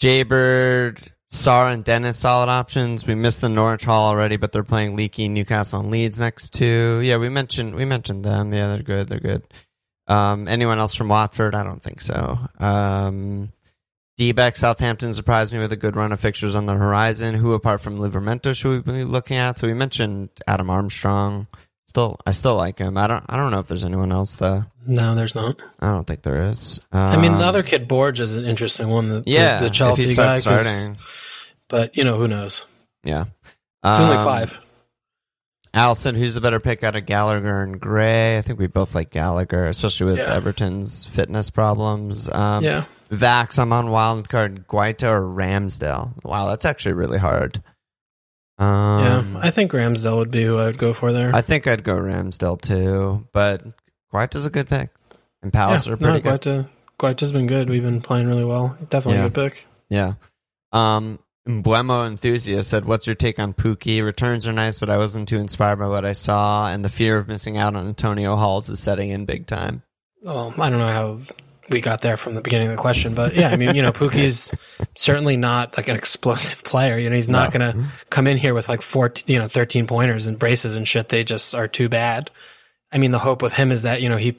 Jaybird, Sarr, and Dennis solid options. We missed the Norwich Hall already, but they're playing Leaky, Newcastle, and Leeds next to. Yeah, we mentioned we mentioned them. Yeah, they're good. They're good. Um, anyone else from Watford? I don't think so. Um, D-back Southampton surprised me with a good run of fixtures on the horizon. Who apart from Livramento should we be looking at? So we mentioned Adam Armstrong. Still, I still like him. I don't. I don't know if there's anyone else though. No, there's not. I don't think there is. I mean, Um, the other kid Broja is an interesting one. The, the- yeah, the, if he Chelsea guy. starting, but you know who knows? yeah. It's only Um, five. Allison, who's the better pick out of Gallagher and Gray? I think we both like Gallagher, especially with Yeah. Everton's fitness problems. Um, yeah, Vax, I'm on wild card Guaita or Ramsdale. Wow, that's actually really hard. Yeah. Um, I think Ramsdale would be who I would go for there. I think I'd go Ramsdale too, but Guaita's a good pick. And Palace yeah, are pretty no, good. Guaita, Guaita's been good. We've been playing really well. Definitely Yeah. a good pick. Yeah. Um, Mbeumo enthusiast said, "What's your take on Pukki? Returns are nice, but I wasn't too inspired by what I saw, and the fear of missing out on Antonio Halls is setting in big time." Well, I don't know how we got there from the beginning of the question, but yeah, I mean, you know, Pukki's certainly not like an explosive player. You know, he's not No. going to mm-hmm. come in here with like 14, you know, 13 pointers and braces and shit. They just are too bad. I mean, the hope with him is that you know he.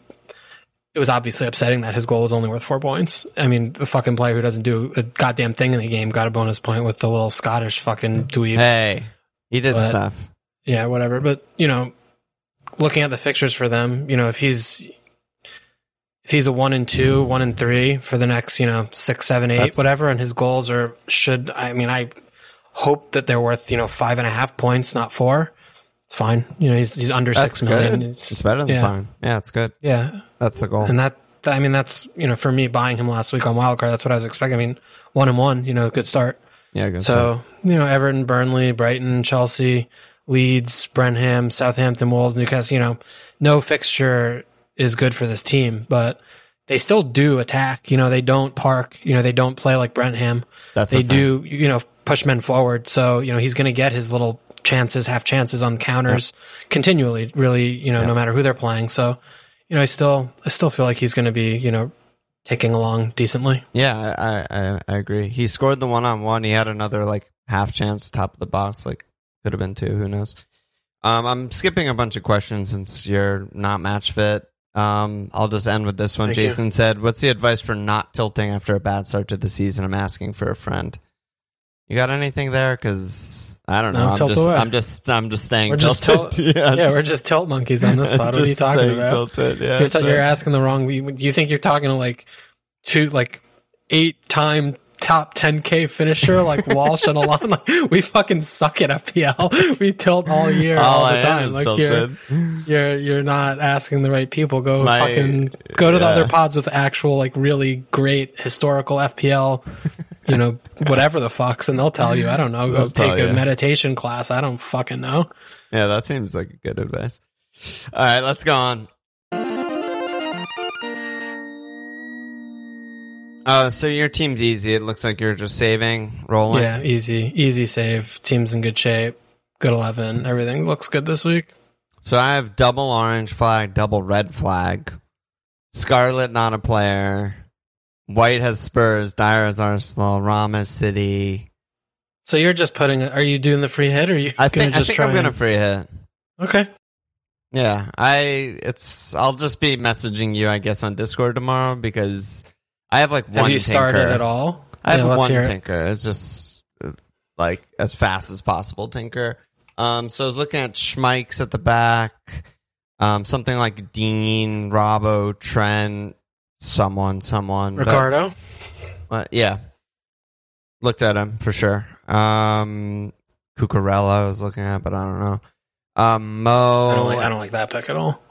It was obviously upsetting that his goal was only worth four points. I mean, the fucking player who doesn't do a goddamn thing in the game got a bonus point with the little Scottish fucking dweeb. Hey, he did But- stuff. Yeah, whatever. But you know, looking at the fixtures for them, you know, if he's if he's a one and two, one and three for the next, you know, six, seven, eight, That's- whatever, and his goals are should. I mean, I hope that they're worth you know five and a half points, not four. It's fine. You know, he's he's under six million. good. It's, better than yeah, fine. Yeah, it's good. Yeah, That's the goal. and that. I mean, that's you know, for me buying him last week on wildcard. That's what I was expecting. I mean, one and one, you know, good start. yeah, good. So, you know, Everton, Burnley, Brighton, Chelsea, Leeds, Brenham, Southampton, Wolves, Newcastle, you know, no fixture is good for this team, but they still do attack. You know, they don't park. You know, they don't play like Brentham. That's they the do, you know, push men forward. So, you know, he's going to get his little chances, half chances on counters continually, really, you know, no matter who they're playing. So, you know, I still, I still feel like he's going to be, you know, ticking along decently. Yeah, I, I I agree. He scored the one on one. He had another like half chance top of the box. Like could have been two. Who knows? Um, I'm skipping a bunch of questions since you're not match fit. Um, I'll just end with this one. Thank you. Jason said, "What's the advice for not tilting after a bad start to the season?" I'm asking for a friend. You got anything there? Because I don't know. No, I'm tilt just away. I'm just I'm just staying We're just tilted. tilt- Yeah, we're just tilt monkeys on this pod. What are you talking about? Tilted, yeah, you're, t- you're asking the wrong. Do you think you're talking to like two, like eight time top 10k finisher like Walsh and Alon? Like we fucking suck at FPL. We tilt all year, all, All the I time. Like tilted. you're, you're, you're not asking the right people. Go My- fucking go to the other pods with actual like really great historical FPL. You know, whatever the fucks, and they'll tell you. I don't know. Go They'll take a you. meditation class. I don't fucking know. Yeah, that seems like good advice. All right, let's go on. Uh, so your team's easy. It looks like you're just saving, rolling. Yeah, easy, easy save. Team's in good shape. Good eleven. Everything looks good this week. So I have double orange flag, double red flag. Scarlet not a player. White has Spurs. Dier has Arsenal. Ram has City. So you're just putting. Are you doing the free hit, or are you I think I just think try? I'm gonna free hit. okay. Yeah, I it's I'll just be messaging you I guess on Discord tomorrow because I have like one. Have you started tinker. at all? I have Yeah, one hear it. tinker. It's just uh, like as fast as possible tinker. Um, so I was looking at Schmikes at the back, um, something like Digne, Robbo, Trent, someone, someone. Ricardo. but, yeah, looked at him for sure. Um, Cucurella I was looking at, but I don't know. Um, Mo, I don't like. I don't like that pick at all.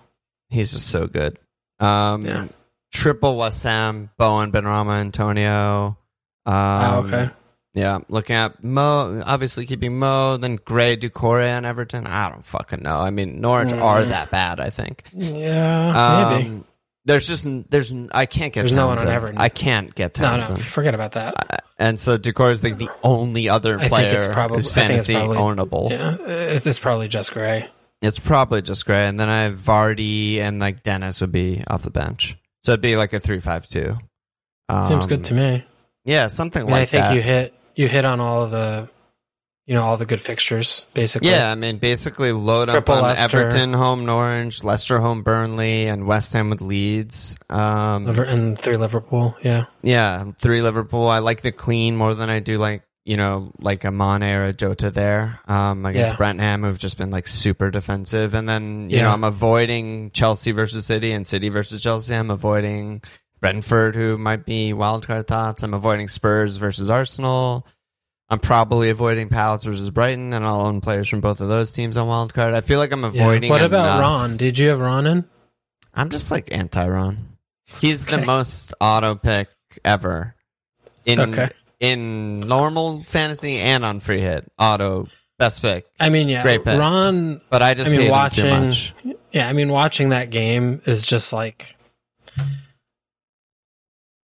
he's just so good. Um, Yeah. Triple West Ham, Bowen, Benrahma, Antonio. Um, oh, okay. Yeah, looking at Mo, obviously keeping Mo, then Gray, Doucouré, and Everton. I don't fucking know. I mean, Norwich Mm. are that bad. I think. Yeah, maybe. Um, there's just there's I can't get. There's no one on Everton. I can't get No, no, Townsend. forget about that. And so Doucouré is like the only other I player probably- who's I fantasy probably- ownable. Yeah, it's, it's probably just Gray. It's probably just Gray, and then I have Vardy and like Dennis would be off the bench. So it'd be like a three-five-two. Um, Seems good to me. Yeah, something I mean, like I think that. you hit you hit on all of the, you know, all the good fixtures basically. Yeah, I mean, basically load Triple up on Leicester. Everton home Norwich, Leicester home Burnley, and West Ham with Leeds. Um, Liver- and three Liverpool. Yeah, yeah, three Liverpool. I like the clean more than I do like you know like a Mane or a Jota there um, against Yeah. Brentford, who've just been like super defensive. And then you Yeah. know I'm avoiding Chelsea versus City and City versus Chelsea. I'm avoiding Brentford, who might be wildcard thoughts. I'm avoiding Spurs versus Arsenal. I'm probably avoiding Palace versus Brighton, and I'll own players from both of those teams on wildcard. I feel like I'm yeah. avoiding. What about enough. Ron? Did you have Ron in? I'm just like anti Ron. He's the most auto pick ever in Okay. In normal fantasy and on free hit. Auto best pick, I mean, yeah, Great pick. Ron. but I just I mean, watching. too much. Yeah, I mean, watching that game is just like.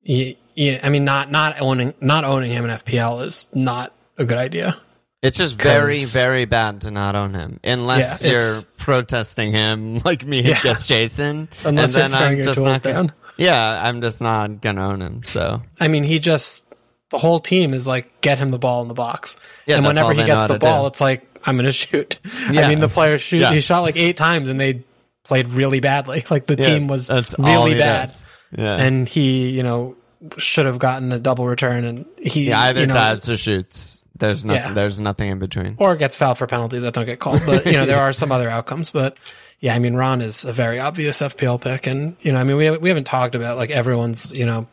Yeah, yeah, I mean, not not owning not owning him in FPL is not a good idea. It's just very very bad to not own him unless Yeah, you're protesting him like me Yeah. against Jason. Unless and you're throwing your tools not gonna, down. Yeah, I'm just not gonna own him. So I mean, he just the whole team is like get him the ball in the box, Yeah, and whenever he gets the ball, do. it's like I'm going to shoot. Yeah. I mean, the players shoot. Yeah. He shot like eight times, and they played really badly. Like the team was really bad. Yeah. and he, you know, should have gotten a double return, and he yeah, either you know, dives or shoots. There's nothing. There's nothing in between. or gets fouled for penalties that don't get called. But you know, there are some other outcomes. But yeah, I mean, Ron is a very obvious FPL pick, and you know, I mean, we we haven't talked about like everyone's you know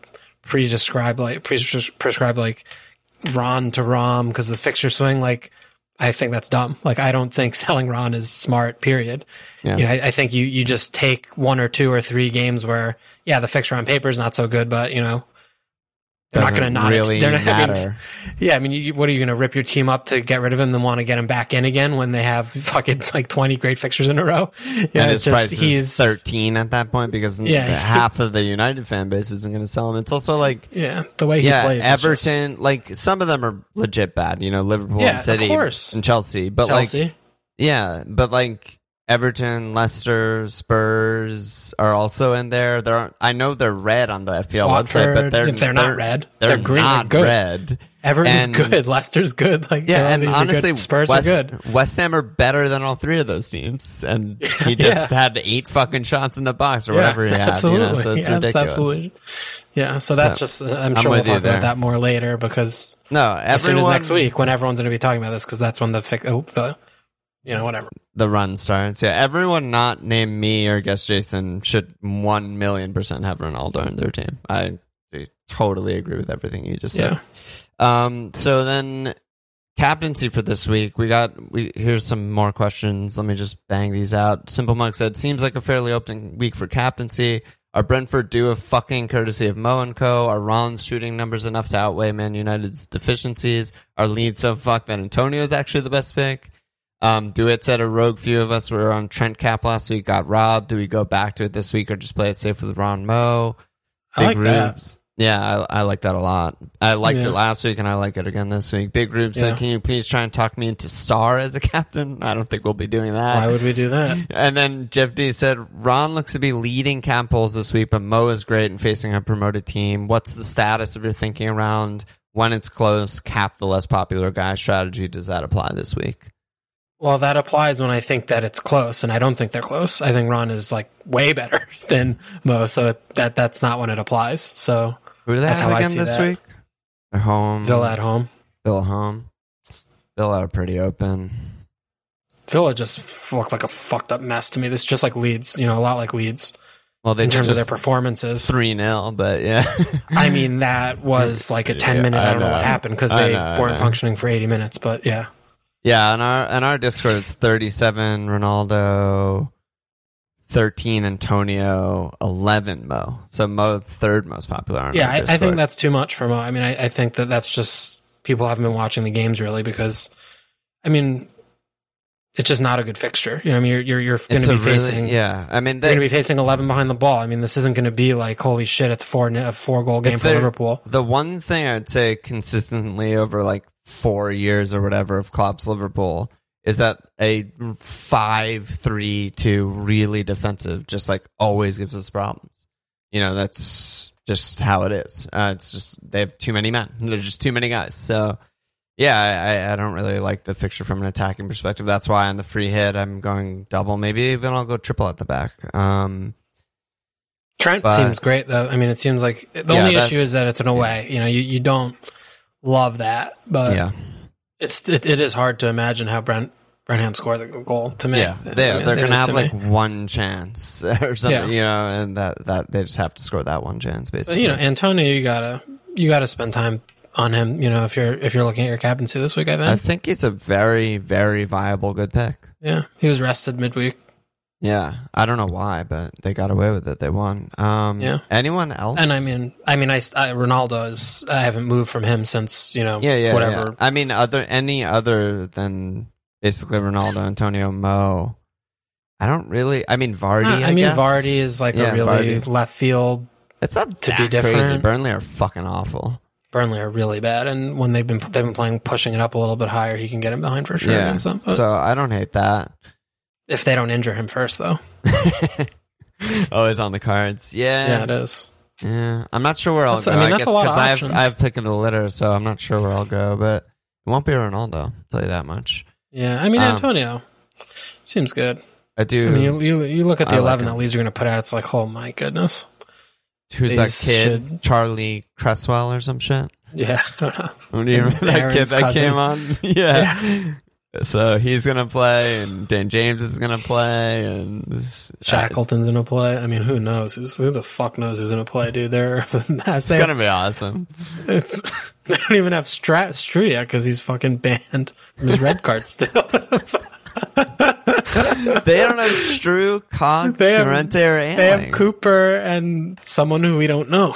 pre-described like pre-prescribed like Ron to Rom because the fixture swing. Like, I think that's dumb. Like, I don't think selling Ron is smart. Period. Yeah. You know, I, I think you you just take one or two or three games where yeah, the fixture on paper is not so good, but you know. They're not going to Doesn't really they're not, I mean, matter. yeah, I mean, you, what are you going to rip your team up to get rid of him, then want to get him back in again when they have fucking like twenty great fixtures in a row? Yeah, and his just price he's is 13 at that point because Yeah. half of the United fan base isn't going to sell him. It's also like Yeah, the way he yeah, plays, is just- Everton. Like some of them are legit bad. You know, Liverpool Yeah, and of City course. and Chelsea. But Chelsea. like yeah, but like Everton, Leicester, Spurs are also in there. They're I know they're red on the FPL website, but Watford, they're if they're not red, They're, they're green, not good. red. Everton's And- good, Leicester's good. Like Yeah, and honestly, good. Spurs West, are good. West Ham are better than all three of those teams, and he just Yeah. had eight fucking shots in the box or whatever he had. absolutely. You know, so it's yeah, ridiculous. absolutely. Yeah, so that's So, just. I'm I'm sure we'll talk about that more later because No, as soon as next week when everyone's going to be talking about this because that's when the oh, the you know whatever. the run starts. Yeah, everyone not named me or guess Jason should one million percent have Ronaldo in their team. I totally agree with everything you just said. Yeah. Um, so then captaincy for this week. We got we here's some more questions. Let me just bang these out. Simple Monk said, seems like a fairly open week for captaincy. Are Brentford due a fucking courtesy of Mo and Co? Are Rollins shooting numbers enough to outweigh Man United's deficiencies? Are Leeds so fucked that Antonio's actually the best pick? Um, Dewitt said a rogue few of us were on Trent Cap last week, got robbed. Do we go back to it this week or just play it safe with Ron Mo? I like that. Yeah, I, I like that a lot. I liked Yeah. it last week and I like it again this week. Big Rube said, Can you please try and talk me into Sarr as a captain? I don't think we'll be doing that. Why would we do that? And then Jeff D said, Ron looks to be leading camp polls this week, but Mo is great in facing a promoted team. What's the status of your thinking around when it's close, cap the less popular guy strategy? Does that apply this week? Well, that applies when I think that it's close, and I don't think they're close. I think Ron is like way better than Mo, so that that's not when it applies. So Who do they That's have how I again see this that. week? They're home. Villa at home. Villa home. Villa are pretty open. Villa just looked like a fucked up mess to me. This is just like Leeds, you know, a lot like Leeds Well, they in terms of their performances. 3 0, but yeah. I mean, that was like a ten Yeah, minute. I I don't know, know. what happened because they know, weren't functioning for eighty minutes. But yeah, Yeah, on our on our Discord it's thirty seven Ronaldo, thirteen Antonio, eleven Mo. So Mo third most popular. On yeah, I, I think that's too much for Mo. I mean, I, I think that that's just people haven't been watching the games really because, I mean, it's just not a good fixture. You know, I mean, you're you're, you're going to be really- facing. yeah. I mean, You're going to be facing 11 behind the ball. I mean, this isn't going to be like, holy shit, it's four, a four goal game for Liverpool. the one thing I'd say consistently over like four years or whatever of Klopp's Liverpool is that a five three two really defensive just like always gives us problems. You know, that's just how it is. Uh, it's just they have too many men. There's just too many guys. So yeah, I, I- don't really like the fixture from an attacking perspective. That's why on the free hit I'm going double. Maybe even I'll go triple at the back. Um, Trent but- seems great though. I mean, it seems like the Yeah, only that- issue is that it's an away. You know, you, you don't love that, but yeah. it's it, it is hard to imagine how Brent Brenham scored the goal to me. Yeah, I they, mean, they're going to have like me. one chance or something, Yeah. you know, and that, that they just have to score that one chance, But, basically. you know, Antonio, you gotta you gotta spend time on him. You know, if you're if you're looking at your captaincy this week, I think. I think it's a very, very viable good pick. yeah, he was rested midweek. Yeah, I don't know why, but they got away with it. They won. Um, Yeah. Anyone else? And I mean, I mean, I, I Ronaldo is. I haven't moved from him since you know, yeah, yeah, whatever. yeah. I mean, other any other than basically Ronaldo, Antonio, Mo. I don't really. I mean, Vardy. Uh, I, I mean, guess. Vardy is like Yeah, a really Vardy. left field. It's not to be crazy. different. Burnley are fucking awful. Burnley are really bad, and when they've been they've been playing pushing it up a little bit higher, he can get him behind for sure yeah. So I don't hate that. If they don't injure him first, though, Always on the cards. Yeah. yeah, it is. Yeah, I'm not sure where I'll That's- go. I mean, that's guess a lot of I have options. I have pick of the litter, so I'm not sure where I'll go, but it won't be Ronaldo. I'll tell you that much. Yeah, I mean Um, Antonio seems good. I do. I mean, you, you, you look at the I 11 him. that Leeds are going to put out, it's like, oh my goodness. Who's that kid? should- Charlie Cresswell or some shit? Yeah. I don't know. Oh, do you remember that kid that cousin. came on? yeah. So he's gonna play, and Dan James is gonna play, and uh, Shackleton's going to play. I mean, who knows? Who's, who the fuck knows who's to play, dude? They're, it's gonna be awesome. It's they don't even have Strat Stru yet because he's fucking banned from his red card still. They don't have Stru, They have- Llorente, or they have Cooper and someone who we don't know.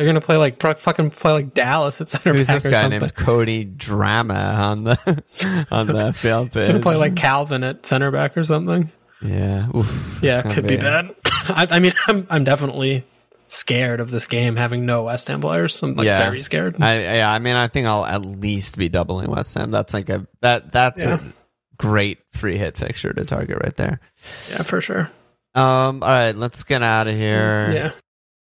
They're gonna play like pro- fucking play like Dallas at center Who's back this guy something. named Cody Drameh on the on the field He's gonna play like Kalvin at center back or something. yeah, Oof, Yeah, it's could be bad. I, I mean, I'm I'm definitely scared of this game having no West Ham players. I'm like yeah, very scared. I, yeah, I mean, I think I'll at least be doubling West Ham. That's like a that that's Yeah. a great free hit fixture to target right there. yeah, for sure. Um, all right, let's get out of here. Yeah,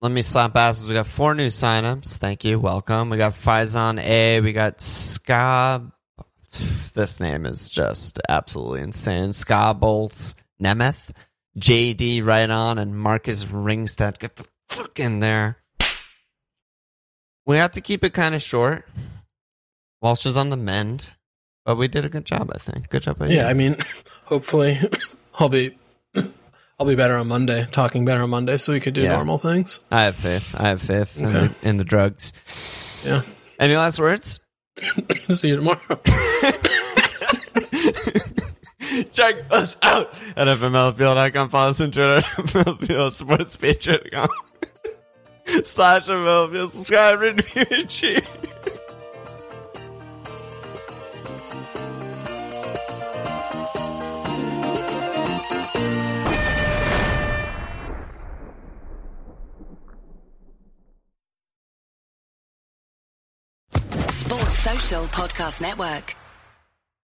Let me slap asses. We got four new signups. Thank you. Welcome. We got Faison A. We got Ska. This name is just absolutely insane. Ska Bolts Nemeth. JD right on and Marcus Ringstead. Get the fuck in there. We have to keep it kind of short. Walsh is on the mend, but we did a good job, I think. Good job. by you. yeah. I mean, hopefully, I'll be I'll be better on Monday. Talking better on Monday, so we could do Yeah. normal things. I have faith. I have faith in, the, in the drugs. Yeah. Any last words? See you tomorrow. Check us out at FMLFPL.com. Follow us on Twitter at FMLFPL, sports patreon.com slash FMLFPL. Subscribe, review, and share. Podcast Network.